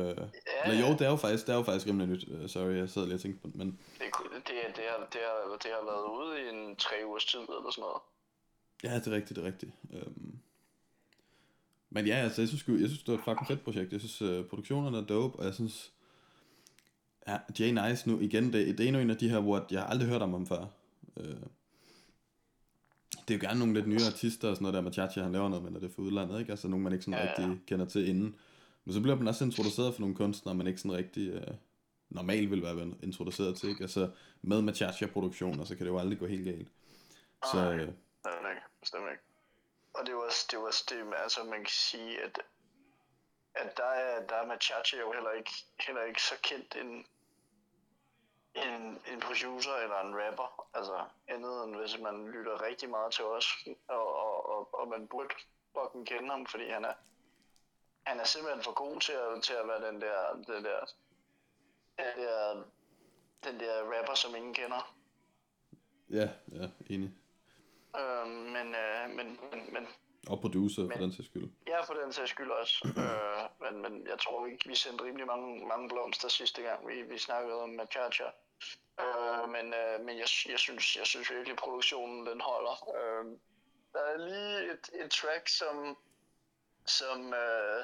eller jo, det er jo faktisk, det er jo faktisk rimelig nyt. Uh, sorry, jeg sad lige og tænkte på det, men Det, det, det, det, har, det, har, det har været ude i en tre ugers tid eller sådan noget. ja, det er rigtigt, det er rigtigt. Um, men ja, altså, jeg synes, jeg synes, det var et fucking fedt projekt. Jeg synes, uh, produktionerne er dope, og jeg synes, ja, Jay Nice nu, igen, det, det er endnu en af de her, hvor jeg har aldrig hørt om ham før. Uh, det er jo gerne nogle lidt nye artister og sådan noget der med Chacha, han laver noget med, når det er for udlandet, ikke? Altså nogle, man ikke sådan Ja, ja, ja. rigtig kender til inden. Men så bliver man også introduceret for nogle kunstnere, man ikke sådan rigtig uh, normalt vil være introduceret til, ikke? Altså med med Chacha-produktioner, så kan det jo aldrig gå helt galt. Så, Nej. øh, Bestemt ikke. Bestemt ikke. Og det var også det, var også det altså man kan sige, at, at der er, der er Machachi jo heller ikke, heller ikke så kendt en, en, en producer eller en rapper. Altså andet end hvis man lytter rigtig meget til os, og, og, og, og man burde fucking kende ham, fordi han er, han er simpelthen for god til at, til at være den der, den der, den der, den der rapper, som ingen kender. ja, ja, enig. Øh, men, øh, men, men, men Og producer, for Men- den til skyld. Ja, for den sags skyld også. øh, men, men jeg tror ikke, vi sendte rimelig mange, mange blomster sidste gang, vi, vi snakkede om Machacha. Øh, men øh, men jeg, jeg, synes, jeg synes virkelig, at produktionen den holder. Øh, der er lige et, et track, som, som, øh,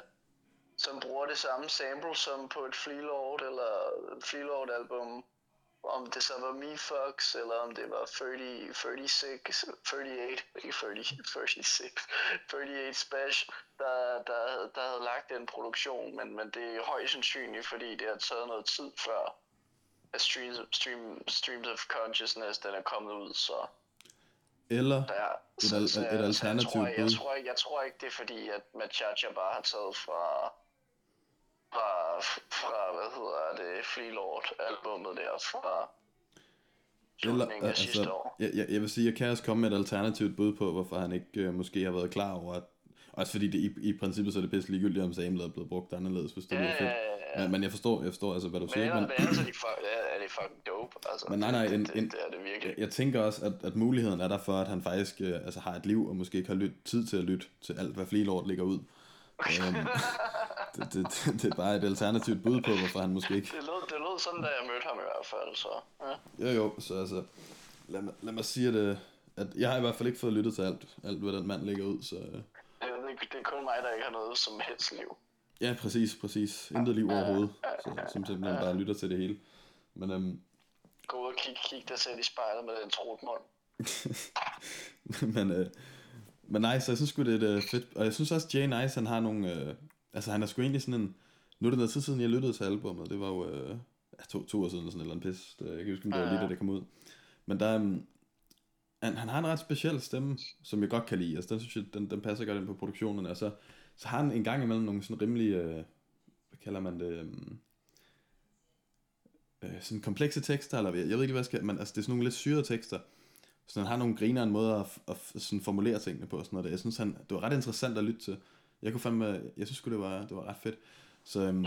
som bruger det samme sample som på et Flea Lord eller et Flea Lord album. Om det så var Me Fox, eller om det var 30, 36, 38, ikke 30, 36, 38 Special, der, der, der havde lagt den produktion, men, men det er højst sandsynligt, fordi det har taget noget tid før, at streams, stream, Streams of Consciousness, den er kommet ud, så. Eller der, et, så, al- så, et jeg- så jeg, alternativt tror, jeg, tror, ikke- jeg tror ikke, det er fordi, at Machacha bare har taget fra, fra, fra hvad hedder det, Flea Lord albummet der fra Eller, altså, år. jeg, jeg, jeg vil sige, jeg kan også komme med et alternativt bud på, hvorfor han ikke øh, måske har været klar over, at også fordi det i, i princippet så er det pisse ligegyldigt, om samlet er blevet brugt anderledes, hvis det Ja, fedt. ja, ja, ja. Men, men jeg forstår, jeg forstår altså, hvad du Men siger. Men, ellers er, de fuck, er, det fucking dope. Altså, Men nej, nej, det, en- det, det, det, er det virkelig. jeg, jeg tænker også, at, at muligheden er der for, at han faktisk øh, altså, har et liv, og måske ikke har lyt, tid til at lytte til alt, hvad Lord ligger ud. øhm, det, det, det, det, er bare et alternativt bud på, hvorfor han måske ikke... Det lød, det lød sådan, da jeg mødte ham i hvert fald, så ja. Jo jo, så altså, lad, mig- lad mig sige, at, at jeg har i hvert fald ikke fået lyttet til alt, alt hvad den mand lægger ud, så... Det, det, det er kun mig, der ikke har noget som helst liv. Ja, præcis, præcis. Intet liv overhovedet, så, som simpelthen bare lytter til det hele. Men øhm, Gå ud og kig, kig dig selv i spejlet med den trotmund. men, øh, men nej, så jeg synes det er et, øh, fedt. Og jeg synes også, Jay Nice, han har nogle... Øh, altså, han er sgu egentlig sådan en... Nu er det noget tid siden, jeg lyttede til albumet. Det var jo øh, to, to år siden eller sådan eller andet pis. Jeg kan ikke huske, om det var lige, da det kom ud. Men der, um, han, han har en ret speciel stemme, som jeg godt kan lide. Altså, den synes jeg, den, den passer godt ind på produktionen. Og så, har han en gang imellem nogle sådan rimelig... Øh, hvad kalder man det? Um, øh, sådan komplekse tekster, eller jeg ved ikke, hvad jeg skal... Men altså, det er sådan nogle lidt syrede tekster. Så han har nogle griner en måde at, at, at sådan formulere tingene på og sådan noget. Jeg synes, han, det var ret interessant at lytte til. Jeg kunne fandme, jeg synes det var, det var ret fedt. Så øhm, Mm.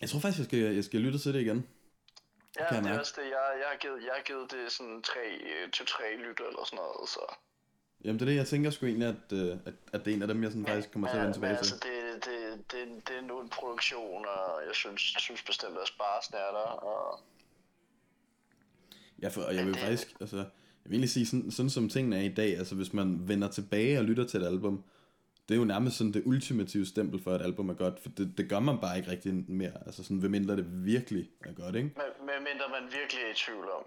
jeg tror faktisk, jeg skal, jeg skal lytte til det igen. Ja, kan det er også det. Jeg, jeg, har givet, jeg har givet det sådan tre, øh, to tre lytter eller sådan noget, så... Jamen det er det, jeg tænker sgu egentlig, at, øh, at, at det er en af dem, jeg sådan faktisk kommer til at vende tilbage men til. altså, det, det, det, det er nu en produktion, og jeg synes, jeg synes bestemt, at Spars er der, og Ja, for, og jeg vil det- faktisk, altså, jeg vil egentlig sige, sådan, sådan som tingene er i dag, altså hvis man vender tilbage og lytter til et album, det er jo nærmest sådan det ultimative stempel for, at et album er godt, for det, det gør man bare ikke rigtig mere, altså sådan, ved mindre det virkelig er godt, ikke? med, med mindre man virkelig er i tvivl om,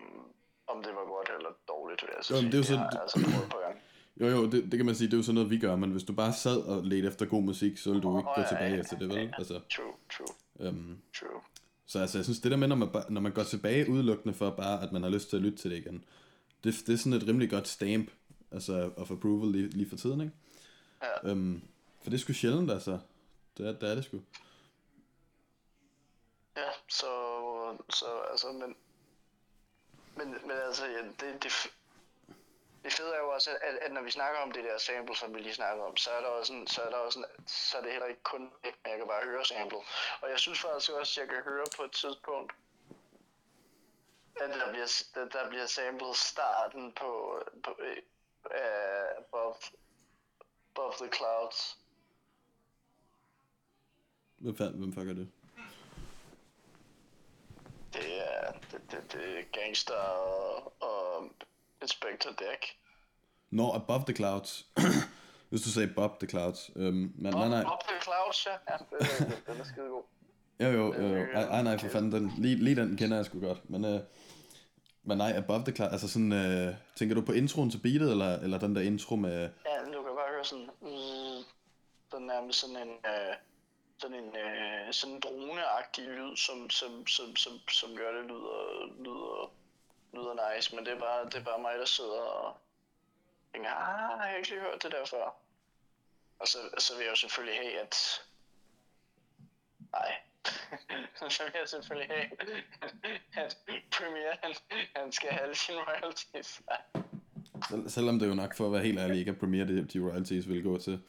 om det var godt eller dårligt, vil jeg så Jo, men sige. det er jo har så- jeg altså prøvet på gang. Jo, jo, det, det kan man sige, det er jo sådan noget, vi gør, men hvis du bare sad og ledte efter god musik, så ville du ikke Åh, gå ja, tilbage ja, efter det, vel? Altså, True, true, øhm, true. så altså, jeg synes, det der med, når man, bare- når man går tilbage udelukkende for bare, at man har lyst til at lytte til det igen, det, det er sådan et rimelig godt stamp, altså of approval lige, lige for tiden, ikke? Ja. Øhm, for det er sgu sjældent, altså. Det er, det er det sgu. Ja, så, så altså, men, men, men altså, ja, det, det, det fede er jo også, at, at når vi snakker om det der sample, som vi lige snakkede om, så er der også en, så er der også en, så er det heller ikke kun det, men jeg kan bare høre sample. Og jeg synes faktisk også, at jeg kan høre på et tidspunkt, at der bliver, der, der bliver samlet starten på, på uh, above, above the clouds. Hvem, fa- hvem fuck er det? Det er, det, det, det er gangster og, og Inspector Deck. Nå, Above the Clouds. Hvis du sagde Bob the Clouds. Øhm, men nej, nej. Up the Clouds, ja. ja det, den er skide god. Jo, jo, jo. jo. Ej, ej, nej, for fanden. Den, lige, lige den kender jeg sgu godt. Men, øh, men nej, Above the Clouds. Altså sådan, øh, tænker du på introen til beatet, eller, eller den der intro med... Ja, kører sådan... zzz, sådan nærmest sådan en... Øh, sådan en øh, sådan en droneagtig lyd, som, som, som, som, som gør det lyder, lyder, lyder nice, men det er bare, det er bare mig, der sidder og tænker, ah, jeg har ikke lige hørt det der før. Og så, så vil jeg jo selvfølgelig have, at... Nej. så vil jeg selvfølgelig have, at Premiere, han, han skal have sine royalties. Sel- selvom det jo nok, for at være helt ærlig, ikke at Premiere det, de royalties vil gå til.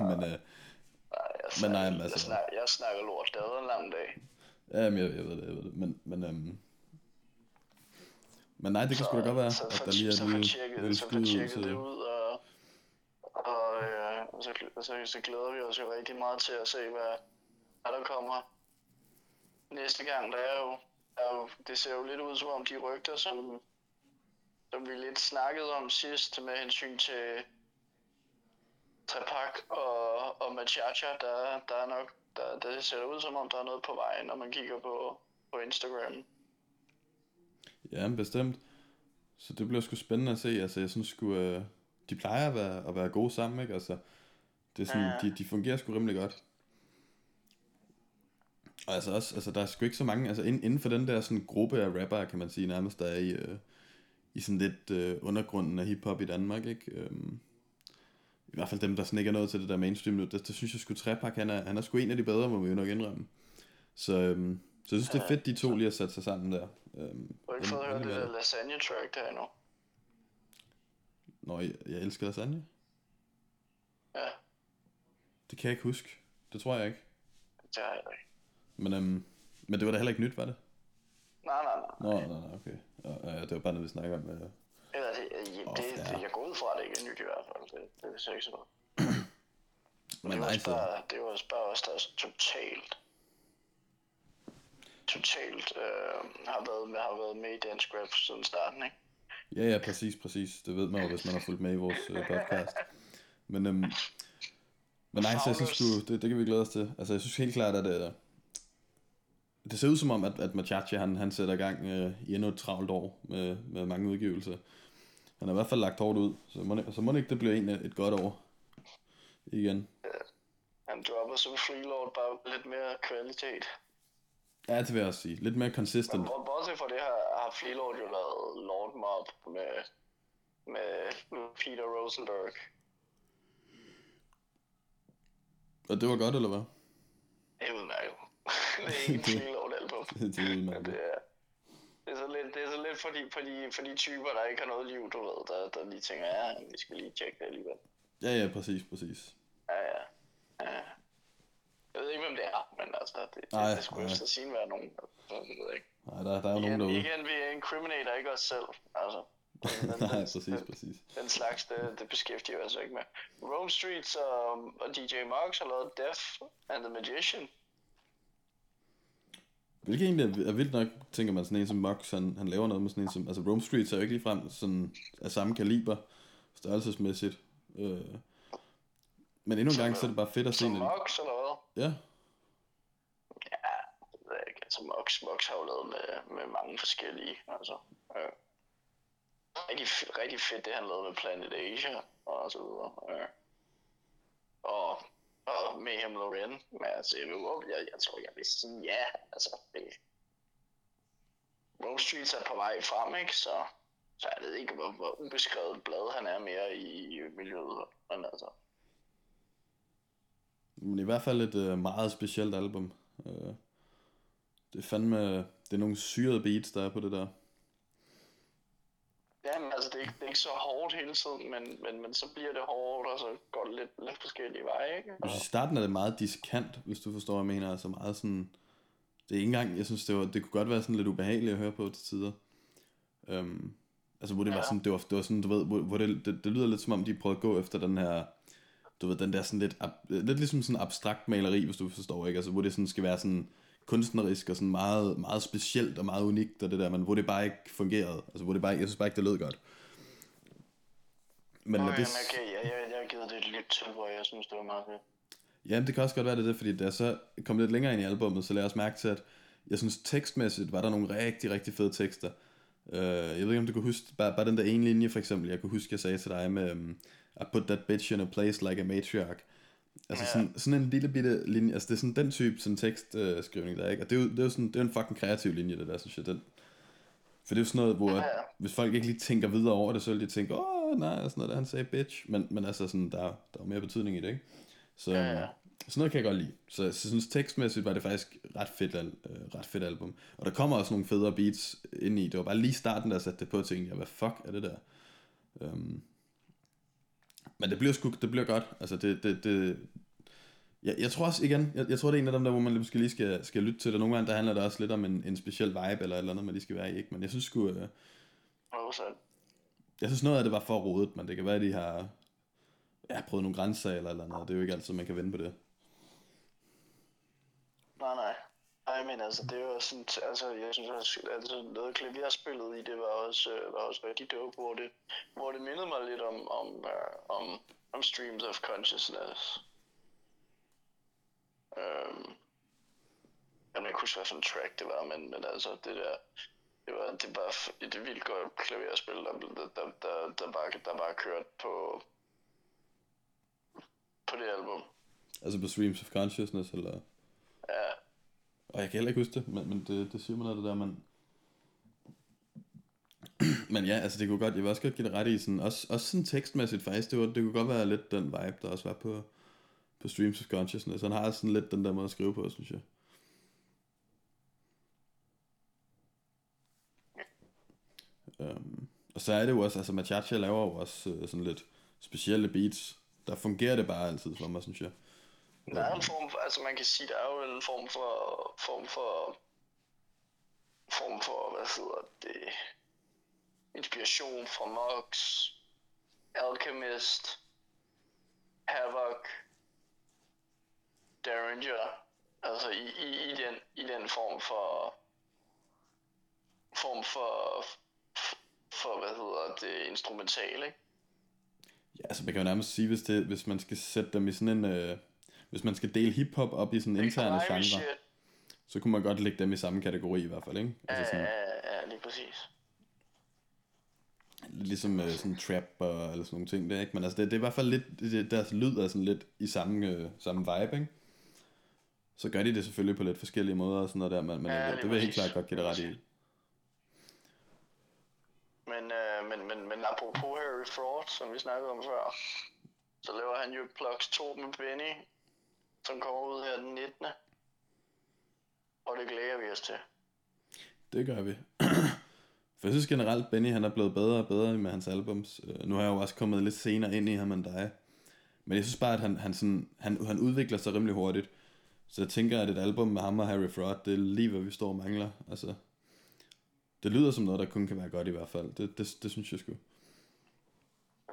men, øh, Men nej, nej, men jeg, altså- snakker, jeg snakker lort. Været en lang dag. ja, men jeg, jeg ved det, jeg ved det. Men, men, øhm, men nej, det kan sgu da godt være, så, at der lige er så, lille, tjekket, så ud tjekket det ud, og, og øh, så, så, så glæder vi os jo rigtig meget til at se, hvad, hvad der kommer næste gang. Der er jo, der er jo, det ser jo lidt ud som om de rygter, som, som vi lidt snakkede om sidst med hensyn til Trepak og, og Machacha, der, der er nok, der, det ser ud som om, der er noget på vej, når man kigger på, på Instagram. Ja, bestemt. Så det bliver sgu spændende at se. Altså, jeg synes sgu, øh, de plejer at være, at være gode sammen, ikke? Altså, det er sådan, Ja. de, de fungerer sgu rimelig godt. Og altså også, altså der er sgu ikke så mange, altså inden, inden for den der sådan gruppe af rappere, kan man sige nærmest, der er i, øh, i sådan lidt øh, undergrunden af hiphop i Danmark, ikke? Øhm, I hvert fald dem, der sådan ikke er nået til det der mainstream nu, det, det synes jeg sgu Trepak, han er, han er sgu en af de bedre, må vi jo nok indrømme. Så, øhm, så jeg synes, det er fedt, de to lige har sat sig sammen der. Øhm, Du har ikke fået inden det der lasagne-track der endnu. Nå, jeg, jeg elsker lasagne. Ja, Det kan jeg ikke huske. Det tror jeg ikke. det har jeg ikke. Men, øhm, men det var da heller ikke nyt, var det? Nej, nej, nej. Nå, nej, nej, okay. Ja, ja, det var bare noget, vi snakker om. Øh. Eller det, det, det, ja. det, jeg går ud fra, at det ikke er nyt i hvert fald. Det, det er så ikke sådan noget. Men det, var også så... bare, det var også bare os, der er totalt totalt øh, har, været med, har været med i dansk rap siden starten, ikke? Ja, ja, præcis, præcis. Det ved man jo, hvis man har fulgt med i vores øh, podcast. Men, øhm, men nej, så jeg synes sgu, det, det kan vi glæde os til. Altså, jeg synes helt klart, at det, det ser ud som om, at, at Machachi, han, han sætter i gang øh, i endnu et travlt år med, med mange udgivelser. Han har i hvert fald lagt hårdt ud, så må, så må det ikke det bliver en, et godt år igen. Han dropper som freelord bare lidt mere kvalitet. Ja, det vil jeg også sige. Lidt mere consistent. Hvor- Bortset fra det har, har freelord jo lavet Lord Mob med, med, med Peter Rosenberg. Og det var godt, eller hvad? Det er udmærket. Det er ikke en freelord album. Det er udmærket. Det er, det er så lidt, det er så lidt for, de, for, de, for de typer, der ikke har noget liv, du ved, der, der lige tænker, ja, vi skal lige tjekke det alligevel. Ja, ja, præcis, præcis. Ja, ja. ja. Jeg ved ikke, hvem det er, men altså, det, det, Nej, det skulle efter sin være nogen. Så, det ved jeg ikke. Nej, der, der er jo nogen derude. igen, vi incriminator ikke os selv. Altså, den, den, Nej, præcis, den, præcis. den slags, det, det beskæftiger vi os ikke med. Rome Streets og, og DJ Marks har lavet Death and the Magician. Hvilket egentlig er, vildt nok, tænker man sådan en som Mox, han, han laver noget med sådan en som, altså Rome Streets er jo ikke ligefrem sådan af samme kaliber, størrelsesmæssigt. Øh, men endnu en gang, så er det bare fedt at se Som Mox eller hvad? Ja, Ja, det ved jeg ikke. Altså Mox, Mox har jo lavet med, med mange forskellige. Altså, øh. rigtig, rigtig fedt, det han lavede med Planet Asia og så videre. Øh. Og, og Mayhem Loren. Men altså, jeg, vil, jeg, jeg tror, jeg vil sige ja. Altså, det, Wall Streets er på vej frem, ikke? Så, så jeg ved ikke, hvor, hvor ubeskrevet blad han er mere i miljøet. Men altså, men i hvert fald et øh, meget specielt album. Øh, det er fandme, det er nogle syrede beats, der er på det der. Ja, men altså, det er, ikke, det er ikke så hårdt hele tiden, men, men, men så bliver det hårdt, og så går det lidt, lidt forskellige veje, ikke? Synes, i starten er det meget diskant, hvis du forstår, hvad jeg mener. Altså meget sådan... Det er ikke engang... Jeg synes, det, var, det kunne godt være sådan lidt ubehageligt at høre på til tider. Um, altså, hvor det var Ja. sådan... Det var, det var sådan, du ved... Hvor, hvor det, det, det, lyder lidt som om, de prøvede at gå efter den her... Du ved, den der sådan lidt... Ab, lidt ligesom sådan abstrakt maleri, hvis du forstår, ikke? Altså, hvor det sådan skal være sådan kunstnerisk og sådan meget, meget specielt og meget unikt og det der, men hvor det bare ikke fungerede. Altså, hvor det bare, jeg synes bare ikke, det lød godt. Men Okay, det... okay, jeg, jeg, jeg har givet det et lyt til, hvor jeg synes, det var meget fedt. Ja, det kan også godt være, det er det, fordi da jeg så kom lidt længere ind i albummet, så lagde jeg også mærke til, at jeg synes tekstmæssigt var der nogle rigtig, rigtig fede tekster. Uh, jeg ved ikke, om du kan huske, bare, bare den der ene linje for eksempel, jeg kunne huske, jeg sagde til dig med, um, I put that bitch in a place like a matriarch. Altså Ja. sådan, sådan en lille bitte linje, altså det er sådan den type sådan tekstskrivning, uh, der er, ikke? Og det er jo, det er jo sådan, det er en fucking kreativ linje, det der, synes jeg. Den, for det er jo sådan noget, hvor ja. hvis folk ikke lige tænker videre over det, så vil de tænke, åh, nej, og sådan noget, der han sagde bitch. Men, men altså sådan, der, der er mere betydning i det, ikke? Så, Ja, ja. sådan noget kan jeg godt lide. Så, jeg synes tekstmæssigt var det faktisk ret fedt, al, øh, ret fedt album. Og der kommer også nogle federe beats ind i. Det var bare lige starten, der satte det på, og tænkte jeg, hvad fuck er det der? Um, men det bliver sgu, det bliver godt. Altså det, det, det jeg, jeg tror også igen, jeg, jeg tror det er en af dem der, hvor man måske lige skal, skal lytte til det. Nogle gange der handler det også lidt om en, en speciel vibe, eller et eller andet, man lige skal være i, ikke? Men jeg synes sgu, øh? Jeg synes noget af det var for rodet, men det kan være, at de har ja, prøvet nogle grænser eller eller andet. Det er jo ikke altid, man kan vende på det. Nej, nej. Nej, men altså, det var sådan, altså, jeg synes også, altså, noget klaverspillet i det var også, øh, var også rigtig dope, hvor det, hvor det mindede mig lidt om, om, uh, om, om streams of consciousness. Um, Jeg kan ikke huske, hvad for en track det var, men, men altså, det der, det var, det var et vildt godt klaverspil, der, der, der, der, der, bare, der bare kørt på, på det album. Altså på Streams of Consciousness, eller... Ja, Og jeg kan heller ikke huske det, men, men det, det siger mig noget, det der, man... men ja, altså det kunne godt, jeg vil også godt give det ret i, sådan, også, også sådan tekstmæssigt faktisk, det, var, det kunne godt være lidt den vibe, der også var på, på Streams of Consciousness. Han har sådan lidt den der måde at skrive på, synes jeg. Øhm, og så er det jo også, altså Machacha laver jo også øh, sådan lidt specielle beats. Der fungerer det bare altid for mig, synes jeg. der er en form for, altså man kan sige, der er jo en form for, form for, form for, hvad hedder det, inspiration fra Mox, Alchemist, Havoc, Derringer, altså i, i, i, den, i den form for, form for, for, hvad hedder det, instrumental, ikke? Ja, altså man kan jo nærmest sige, hvis, det, hvis man skal sætte dem i sådan en... Øh, hvis man skal dele hiphop op i sådan interne Irish genre, så kunne man godt lægge dem i samme kategori i hvert fald, ikke? Altså sådan, Ja, ja, lige præcis. ligesom øh, sådan trap og eller sådan nogle ting der, ikke? Men altså det, det er i hvert fald lidt, det, deres lyd er sådan lidt i samme, øh, samme vibe, ikke? Så gør de det selvfølgelig på lidt forskellige måder og sådan noget der, men, men Ja, lige det vil jeg helt klart godt give det ret i. Men, øh, men, men, men apropos Harry Fraud, som vi snakkede om før, så laver han jo Plugs 2 med Benny, som kommer ud her den 19. Og det glæder vi os til. Det gør vi. For jeg synes generelt, Benny han er blevet bedre og bedre med hans albums. Øh, nu har jeg jo også kommet lidt senere ind i ham end dig. Men jeg synes bare, at han, han, sådan, han, han udvikler sig rimelig hurtigt. Så jeg tænker, at et album med ham og Harry Fraud, det er lige, hvad vi står og mangler. Altså, det lyder som noget, der kun kan være godt i hvert fald. Det, det, det synes jeg sgu.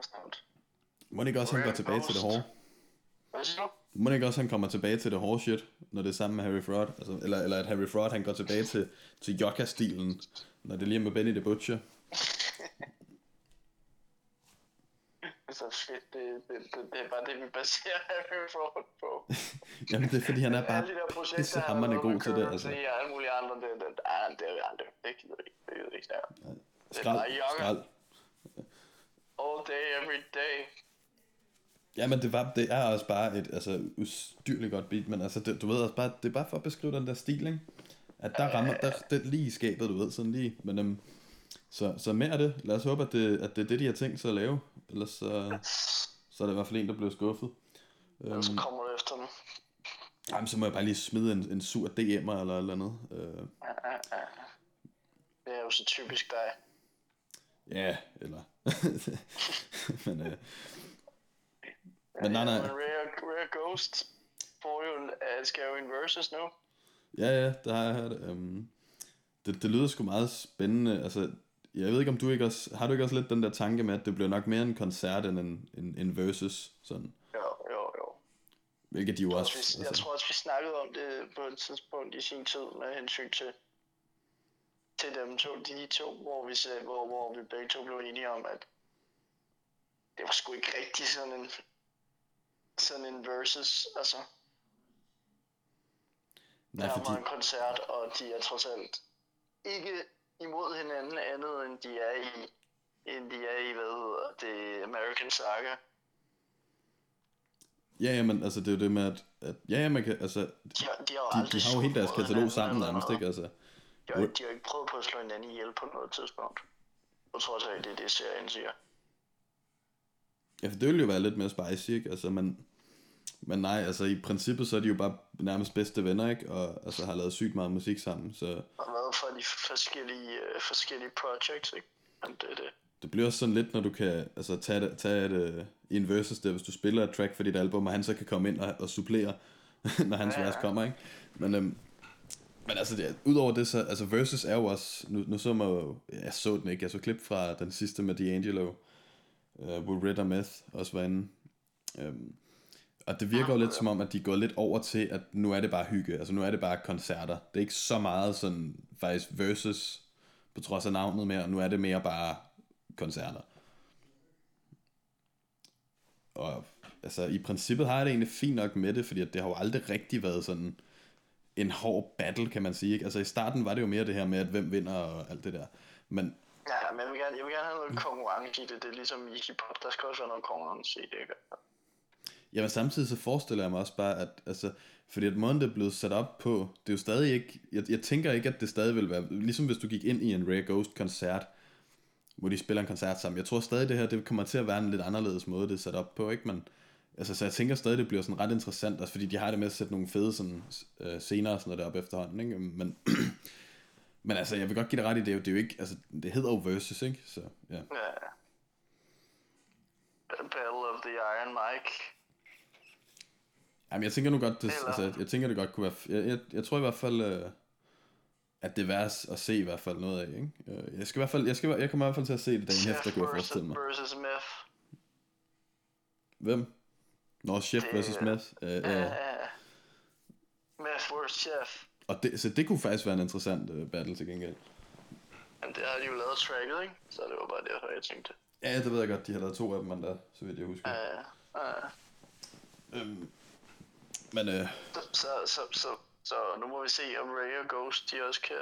Bestemt. Må det ikke også, han går tilbage til det hårde? Hvad siger du? Må det ikke også, han kommer tilbage til det hårde shit, når det er sammen med Harry Fraud? Altså, eller, eller at Harry Fraud, han går tilbage til, til Jokka-stilen, når det lige er med Benny the Butcher. Så fedt, det, det, det, det er bare det, vi baserer Harry Fraud på. Jamen, det er fordi, han er bare de pissehammerende god til det, altså. Det er alle mulige andre, det, det, ah, det er aldrig, det gider vi ikke, det gider vi ikke snakke om. Skrald, bare Jokka. skrald. All day, every day. Ja, men det, var, det er også bare et altså, ustyrligt godt beat, men altså, det, du ved også bare, det er bare for at beskrive den der stil, ikke? At der rammer, der, det lige i skabet, du ved, sådan lige, men um, så, så mere af det. Lad os håbe, at det, at det er det, de har tænkt sig at lave, ellers så, så er det i hvert fald en, der bliver skuffet. Og så kommer du efter dem. Jamen, så må jeg bare lige smide en, en sur DM'er eller eller andet. Uh, Det er jo så typisk dig. Ja, eller... men, uh, men nej, nej. Rare, Rare Ghost får jo en, uh, skal jo en versus nu. Ja, ja, det har jeg hørt. Um, det, det lyder sgu meget spændende. Altså, jeg ved ikke, om du ikke også... Har du ikke også lidt den der tanke med, at det bliver nok mere en koncert end en, en, en versus? Sådan, Jo, jo, jo. hvilket de jo Jeg, også... også, vi, jeg Altså, tror også, vi snakkede om det på et tidspunkt i sin tid med hensyn til, til dem to, de, to, hvor vi, sagde, hvor, hvor vi begge to blev enige om, at det var sgu ikke rigtig sådan en, sådan en versus, altså. nej, der fordi, var en koncert, og de er trods alt ikke imod hinanden andet, end de er i, end de er i, hvad hedder det, American Saga. ja, ja, men altså, det er jo det med, at... at ja, ja, man kan... Altså, De, har- de, har, de, aldrig de har jo hele deres katalog sammen nærmest, ikke? Altså, De har, de har ikke prøvet på at slå hinanden ihjel på noget tidspunkt. På trods af, det er det, serien siger. ja, for det ville jo være lidt mere spicy, ikke? Altså, men... Men nej, altså i princippet så er de jo bare nærmest bedste venner, ikke? Og altså har lavet sygt meget musik sammen, så Og hvad for de forskellige, øh, forskellige projects, ikke? Men det det. det bliver også sådan lidt, når du kan altså, tage, tage et, øh, i en versus der, hvis du spiller et track for dit album, og han så kan komme ind og, og supplere, når hans Ja, ja. vers kommer, ikke? Men, øhm, men altså, det, udover det, så, altså versus er jo også, nu, nu så man jo, jeg så den ikke, jeg så klip fra den sidste med D'Angelo, uh, hvor Red og Meth også var inde. Um, og det virker jo lidt som om, at de går lidt over til, at nu er det bare hygge, altså nu er det bare koncerter. Det er ikke så meget sådan, faktisk versus, på trods af navnet mere, nu er det mere bare koncerter. Og altså, i princippet har jeg det egentlig fint nok med det, fordi at det har jo aldrig rigtig været sådan en hård battle, kan man sige. Ikke? Altså i starten var det jo mere det her med, at hvem vinder og alt det der. Men Ja, men jeg vil gerne, jeg vil gerne have noget konkurrence i det. Det er ligesom i hiphop, der skal også være noget konkurrence i det, ikke? Jamen samtidig så forestiller jeg mig også bare, at altså, fordi at måden det er blevet sat op på, det er jo stadig ikke, jeg, jeg tænker ikke, at det stadig vil være, ligesom hvis du gik ind i en Rare Ghost koncert, hvor de spiller en koncert sammen. Jeg tror stadig det her, det kommer til at være en lidt anderledes måde, det er sat op på, ikke? Men, altså, så jeg tænker stadig, det bliver sådan ret interessant, også fordi de har det med at sætte nogle fede sådan, øh, scener og sådan noget deroppe efterhånden, ikke? Men, men altså, jeg vil godt give dig ret i det, det er jo ikke, altså, det hedder jo Versus, ikke? Så, ja. Ja. Battle of the Iron Mike. Jamen, jeg tænker nu godt, det, Eller- altså, jeg, tænker det godt kunne være, jeg, jeg, jeg tror i hvert fald, øh, at det er værd at se i hvert fald noget af, ikke? Øh, Jeg skal i hvert fald, jeg, skal, jeg kommer i hvert fald til at se det dagen efter, kunne jeg forestille mig. versus Meth. Hvem? Nå, Chef Det- versus Meth. Øh, Ja. øh, Meth vs. Chef. og det, så det kunne faktisk være en interessant øh, battle til gengæld. Men det har de jo lavet tracket, ikke? Så det var bare derfor, jeg tænkte. Ja, det ved jeg godt, de har lavet to af dem, der, så vidt jeg husker. Ja, ja. Øhm, men øh, Så, så, så, så, så nu må vi se, om Ray og Ghost, de også kan,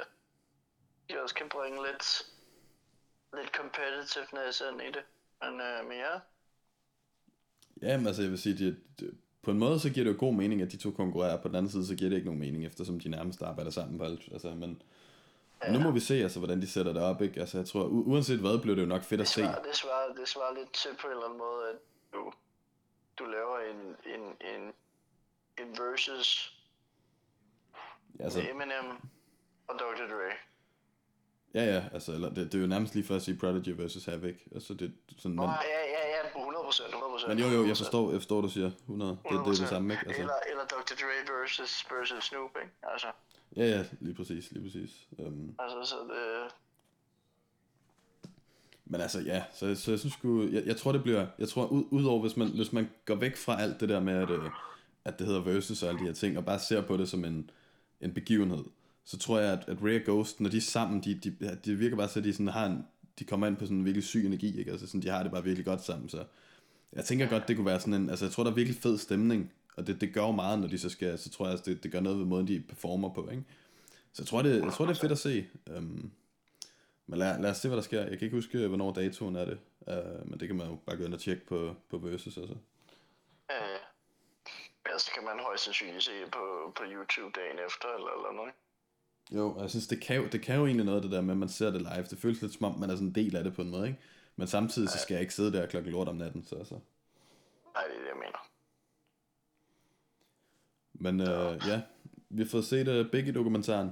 de også kan bringe lidt, lidt competitiveness ind i det. Men, øh, men ja, ja, men altså jeg vil sige, det, det, på en måde så giver det jo god mening, at de to konkurrerer. På den anden side, så giver det ikke nogen mening, eftersom de nærmest arbejder sammen på alt. Altså, men nu må vi se, altså, hvordan de sætter det op, ikke? Altså, jeg tror, u- uanset hvad, bliver det jo nok fedt det at se. svarer, det, svarer, det svarer lidt til på en eller anden måde, at du, du laver en, en, en, en versus Altså, med Eminem og Dr. Dre. ja, ja, altså, eller, det, det, er jo nærmest lige for at sige Prodigy versus Havoc. Altså, det, sådan, Nå, men, ja, ja, ja, 100 procent, 100 procent. men jo, jo, jeg forstår, jeg forstår, du siger 100. Det, det er det samme, ikke? Altså, Eller, eller Dr. Dre versus, versus Snoop, ikke? Altså, ja, ja, lige præcis, lige præcis. Um, altså så det... Men altså, ja, så, så jeg synes sgu, jeg, jeg tror det bliver, jeg tror ud, udover hvis man, hvis man går væk fra alt det der med, at, øh, at det hedder versus og alle de her ting, og bare ser på det som en, en begivenhed, så tror jeg, at, at Ray og Ghost, når de er sammen, de, de, de virker bare så, at de sådan har en, de kommer ind på sådan en virkelig syg energi, ikke? Altså sådan, de har det bare virkelig godt sammen, så jeg tænker godt, det kunne være sådan en, altså jeg tror, der er virkelig fed stemning, og det, det gør jo meget, når de så skal, så tror jeg, altså, det, det gør noget ved måden, de performer på, ikke? Så jeg tror, det, jeg tror, det er fedt at se. Um, men lad, lad os se, hvad der sker. Jeg kan ikke huske, hvornår datoen er det. Uh, men det kan man jo bare gå ind og tjekke på, på Versus. Altså. Øh, ja, så kan man højst sandsynligt se på, på YouTube dagen efter, eller, eller noget. Jo, og jeg synes, det kan, jo, det kan jo egentlig noget, det der med, at man ser det live. Det føles lidt som om, man er sådan en del af det på en måde, ikke? Men samtidig, så skal jeg ikke sidde der klokken lort om natten, så altså. Nej, det er det, jeg mener. Men uh, ja, vi har fået set uh, Biggie-dokumentaren.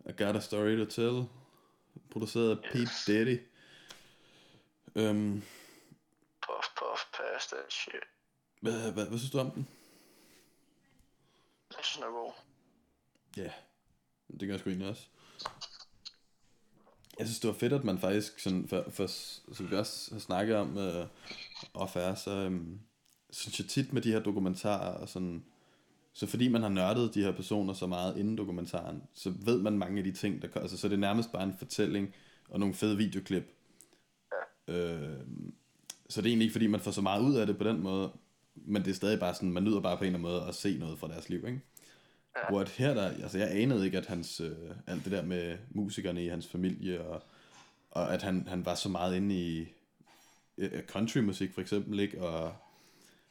I Got a Story to Tell. Produceret af Pete Daddy. Um, Puff, puff, pass that shit. hvad, hvad, hvad synes du om den? Jeg synes, den er god. Ja, det gør jeg sgu egentlig også. Jeg synes, det var fedt, at man faktisk, sådan, for, for, som vi også har snakket om uh, off air, så um, synes jeg tit med de her dokumentarer, og sådan, så fordi man har nørdet de her personer så meget inden dokumentaren, så ved man mange af de ting, der altså, så er det nærmest bare en fortælling, og nogle fede videoklip. Øh, så det er egentlig ikke, fordi man får så meget ud af det på den måde, men det er stadig bare sådan, man nyder bare på en eller anden måde at se noget fra deres liv, ikke? Hvor at her der, altså jeg anede ikke, at hans, øh, alt det der med musikerne i hans familie, og, og at han, han var så meget inde i øh, countrymusik for eksempel, ikke? Og,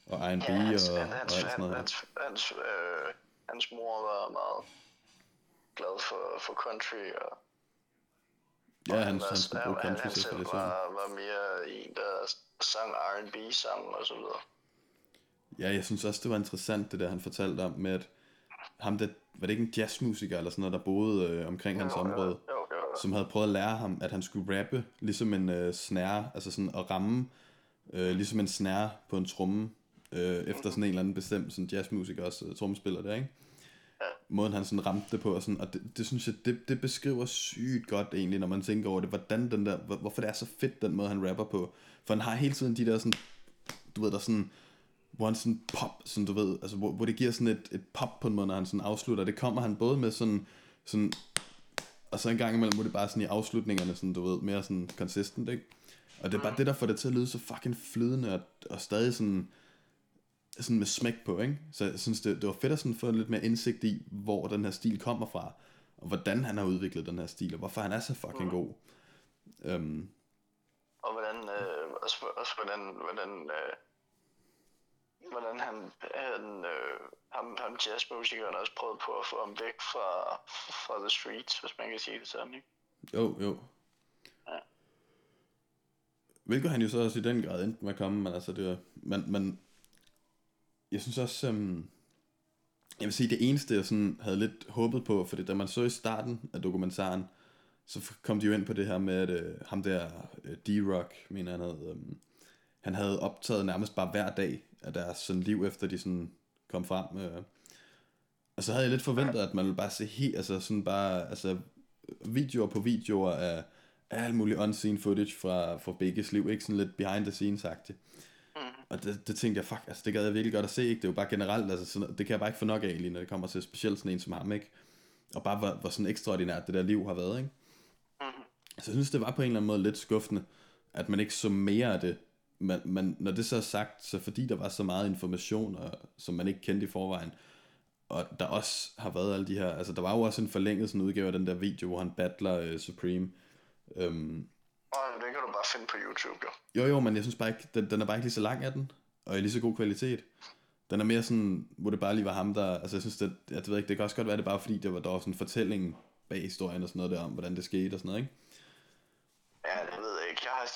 og R&B Ja, hans, og, og hans, alt hans, sådan noget. hans, hans, øh, hans mor var meget glad for, for country, og Ja, han, han var- han, country han til selv var, var mere en, der sang R&B sammen og så videre. Ja, jeg synes også, det var interessant, det der han fortalte om, med at ham der, var det ikke en jazzmusiker eller sådan noget, der boede øh, omkring hans område, Jo, jo, jo. som havde prøvet at lære ham, at han skulle rappe, ligesom en øh, snare, altså sådan at ramme, øh, ligesom en snare på en tromme, øh, efter sådan en eller anden bestemt sådan jazzmusiker også, øh, trommespiller der, ikke? Måden han sådan ramte det på, og, sådan, og det, det synes jeg, det, det beskriver sygt godt egentlig, når man tænker over det, hvordan den der, hvor, hvorfor det er så fedt, den måde han rapper på. For han har hele tiden de der sådan, du ved, der sådan, hvor han sådan pop, sådan du ved, altså hvor, hvor det giver sådan et, et pop på en måde, når han sådan afslutter. Det kommer han både med sådan, sådan og så en gang imellem, hvor det bare sådan i afslutningerne, sådan, du ved, mere sådan consistent, ikke? Og det er bare det, der får det til at lyde så fucking flydende, og, og stadig sådan, sådan med smæk på, ikke? Så jeg synes, det, det var fedt at sådan få lidt mere indsigt i, hvor den her stil kommer fra, og hvordan han har udviklet den her stil, og hvorfor han er så fucking mm. god. Um, og hvordan, øh, også, også hvordan, hvordan, øh, hvordan han, han øh, ham, ham jazzmusikeren også prøvede på at få ham væk fra, fra the streets, hvis man kan sige det sådan, ikke? Jo, jo. Ja. Hvilket han jo så også i den grad endte med at komme, men altså det var, men, men jeg synes også, um, jeg vil sige, det eneste, jeg sådan havde lidt håbet på, fordi da man så i starten af dokumentaren, så kom de jo ind på det her med, at uh, ham der uh, D-Rock, mener han havde, um, han havde optaget nærmest bare hver dag af deres sådan, liv, efter de sådan kom frem. Uh, og så havde jeg lidt forventet, at man ville bare se helt, altså sådan bare, altså videoer på videoer af, af alt muligt unseen footage fra, fra begges liv, ikke sådan lidt behind the scenes-agtigt. Mm. Og det, det tænkte jeg, fuck, altså det gad jeg virkelig godt at se, ikke? Det er jo bare generelt, altså sådan, det kan jeg bare ikke få nok af lige, når det kommer til specielt sådan en som ham, ikke? Og bare hvor, hvor sådan ekstraordinært det der liv har været, ikke? Mm. Så jeg synes, det var på en eller anden måde lidt skuffende, at man ikke så mere af det. Men, men når det så er sagt, så fordi der var så meget information, og, som man ikke kendte i forvejen, og der også har været alle de her, altså der var jo også en forlænget sådan udgave af den der video, hvor han battler uh, Supreme. Um, og det kan du bare finde på YouTube, jo. Jo, jo, men jeg synes bare ikke, den, den er bare ikke lige så lang af den, og i lige så god kvalitet. Den er mere sådan, hvor det bare lige var ham, der, altså jeg synes, det, jeg ved ikke, det kan også godt være, det bare fordi, det var, der var sådan en fortælling bag historien og sådan noget der, om hvordan det skete og sådan noget, ikke? Ja,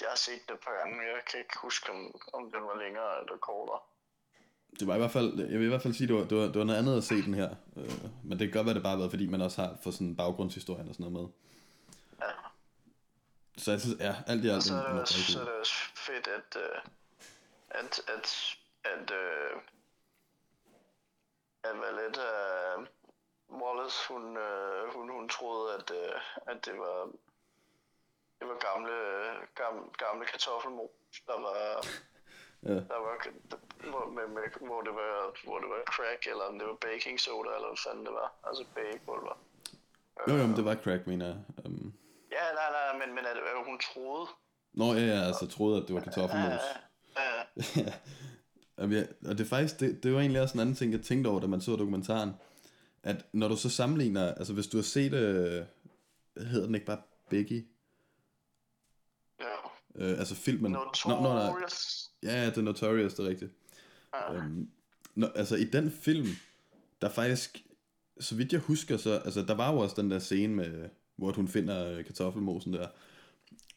jeg har, set det på gange, jeg kan ikke huske, om, om den var længere eller kortere. Det var i hvert fald, jeg vil i hvert fald sige, det var, det var, det var noget andet at se den her. Øh, men det kan godt være, det bare har været, fordi man også har fået sådan baggrundshistorien og sådan noget med. Ja. Så jeg synes, ja, alt i alt... så er det, også, så er det også fedt, at, uh, at, at, at, uh, at Valette uh, Wallace, hun, hun, hun troede, at, at det var det var gamle, gamle, gamle kartoffelmos, der var, ja. der var hvor, med, med, hvor, det var, hvor det var crack, eller om det var baking soda, eller hvad fanden det var, altså bagepulver. Jo, jo, men det var crack, mener jeg. Um... Ja, nej, nej, men, men at, at hun troede. Nå, ja, ja, altså troede, at det var kartoffelmos. Ja, ja, ja. ja. og det er faktisk, det, det var egentlig også en anden ting, jeg tænkte over, da man så dokumentaren. At når du så sammenligner, altså hvis du har set, øh, hedder den ikke bare Biggie? Øh, altså filmen. Notorious. Nå, nå, nej. Ja, det er Notorious, det er rigtigt. Ja. Øhm, når, altså i den film, der faktisk, så vidt jeg husker, så, altså der var jo også den der scene med, hvor hun finder kartoffelmosen der.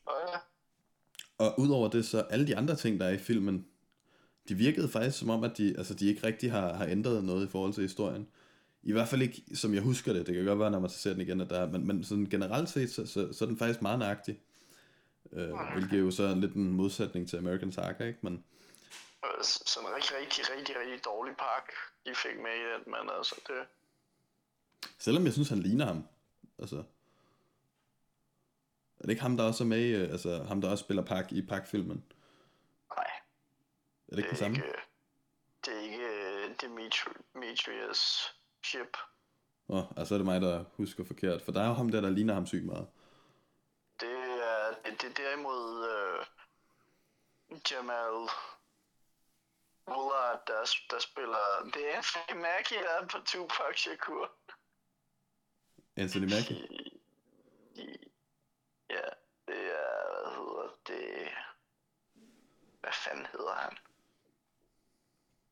Ja. Og udover det, så alle de andre ting, der er i filmen, de virkede faktisk som om, at de, altså, de ikke rigtig har, har ændret noget i forhold til historien. I hvert fald ikke, som jeg husker det. Det kan godt være, når man ser den igen, at der er, men, men sådan generelt set, så, så, så er den faktisk meget nøjagtig. Øh, hvilket er jo så lidt en modsætning til American Saga, ikke? Men, sådan en rigtig, rigtig, rigtig, rigtig dårlig pakke, de fik med i den, men altså det... Selvom jeg synes, han ligner ham. Altså... Er det ikke ham, der også er med i, altså ham, der også spiller Park i Park-filmen? Nej. Er det ikke det, det samme? Ikke, det er ikke øh, Demetrius Ship. Åh, oh, altså er det mig, der husker forkert, for der er jo ham der, der ligner ham sygt meget. Det er, er derimod uh, Jamal Bullard, der, der spiller... Det er Anthony Mackie, der er på Tupac Shakur. Anthony Mackie? Ja, det er... Hvad hedder det? Hvad fanden hedder han?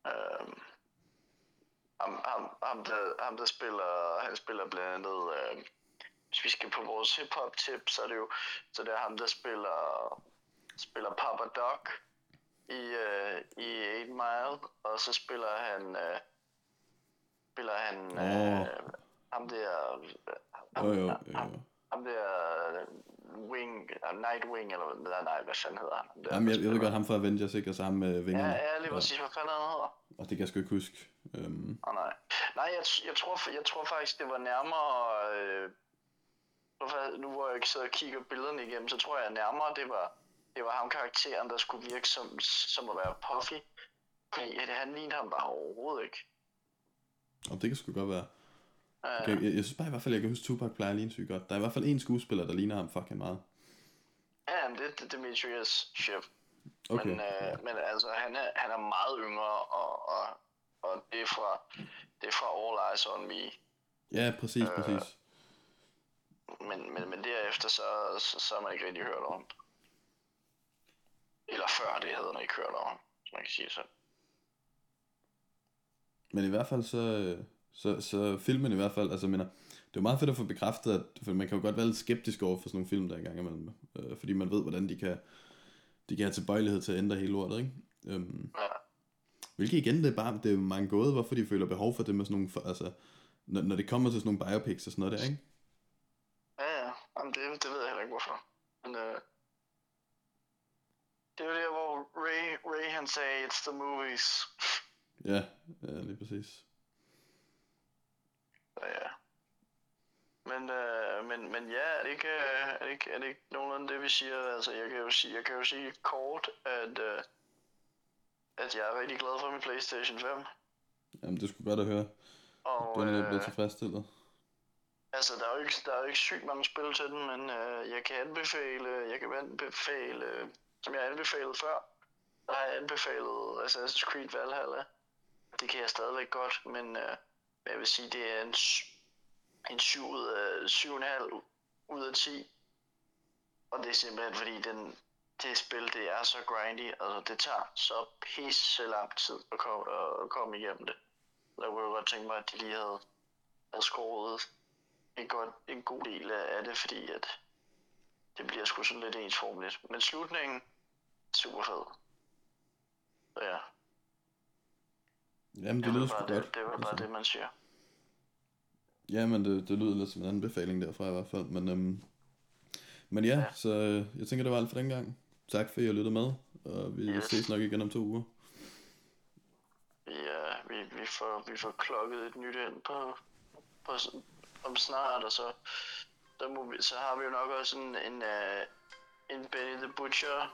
Um, ham, ham, ham, der, ham, der spiller... Han spiller blandt andet... Uh, hvis vi skal på vores hip-hop tip, så er det jo så det er ham, der spiller, spiller Papa Doc i, uh, i 8 Mile, og så spiller han, uh, spiller han uh, ham der, ham, jo, jo, jo. Ham, ham der Wing, uh, Nightwing, eller nej, nej, hvad fanden hedder han? Der, Jamen, jeg, jeg ved godt ham fra Avengers, ikke? Og så ham med vingerne. Ja, ja, lige præcis, hvad fanden han hedder? Og det kan jeg sgu ikke huske. Um... Oh, nej, nej jeg, jeg, tror, jeg tror faktisk, det var nærmere... Øh, nu hvor jeg ikke sidder og kigger billederne igennem, så tror jeg nærmere, det var det var ham karakteren, der skulle virke som, som at være Puffy. Fordi ja, han lignede ham bare overhovedet ikke. Og det kan sgu godt være. Uh, okay, jeg, jeg, synes bare i hvert fald, jeg kan huske, Tupac plejer at ligne sygt godt. Der er i hvert fald en skuespiller, der ligner ham fucking meget. Ja, det er Demetrius Ship. Okay. Men, øh, men altså, han er, han er meget yngre, og, og, og det, er fra, det er fra All Eyes On Me. Ja, præcis, Øh, præcis. Men, men, men derefter, så, så, så har man ikke rigtig hørt om. Eller før det havde man ikke hørt om, man kan sige sådan. Men i hvert fald så, så, så filmen i hvert fald, altså mener, det er meget fedt at få bekræftet, at, for man kan jo godt være lidt skeptisk over for sådan nogle film der engang imellem, øh, fordi man ved, hvordan de kan, de kan have tilbøjelighed til at ændre hele lortet, ikke? Øhm, Ja. hvilket igen, det er bare, det er mange gåde, hvorfor de føler behov for det med sådan nogle, for, altså, når, når det kommer til sådan nogle biopics og sådan noget der, ikke? Ja, ja. Jamen, det, det ved jeg heller ikke, hvorfor. Men øh, det er jo der, hvor Ray, Ray han sagde, it's the movies. Ja, ja lige præcis. Så ja. Men, øh, men, men ja, er det, ikke, øh, er, det ikke, er det ikke nogenlunde det, vi siger? Altså, jeg kan jo sige, jeg kan jo sige kort, at, øh, at jeg er rigtig glad for min Playstation 5. Jamen, det skulle godt at høre. Og, Du er øh, blevet tilfredsstillet. Altså, der er jo ikke, der er jo ikke sygt mange spil til den, men øh, jeg kan anbefale, jeg kan anbefale, øh, som jeg anbefalede før, der har jeg anbefalet Assassin's Creed Valhalla. Det kan jeg stadigvæk godt, men øh, jeg vil sige, det er en, en 7 ud af 7,5 ud af 10. Og det er simpelthen fordi, den, det spil, det er så grindy, altså det tager så pisse lang tid at komme, at komme igennem det. Der kunne jeg godt tænke mig, at de lige havde, havde skåret en, godt, en god del af det, fordi at det bliver sgu sådan lidt ensformligt. Men slutningen, super fed. Så ja, Jamen, det det lyder sgu godt. det, det, var bare altså. det, man siger. Jamen, det, det lyder lidt som en anbefaling derfra i hvert fald. Men, øhm, men ja, Ja. så øh, jeg tænker, det var alt for den gang. Tak for, at I har lyttet med, og vi Yes. ses nok igen om to uger. Ja, vi, vi, får, vi får klokket et nyt ind på, på, om snart, og så, der må vi, så har vi jo nok også en, en, uh, en Benny the Butcher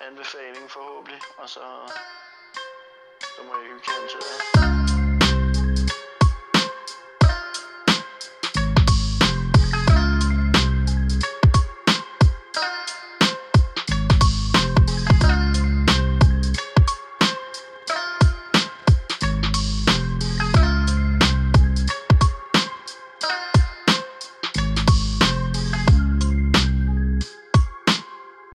anbefaling forhåbentlig, og så, så må jeg hygge hen til det.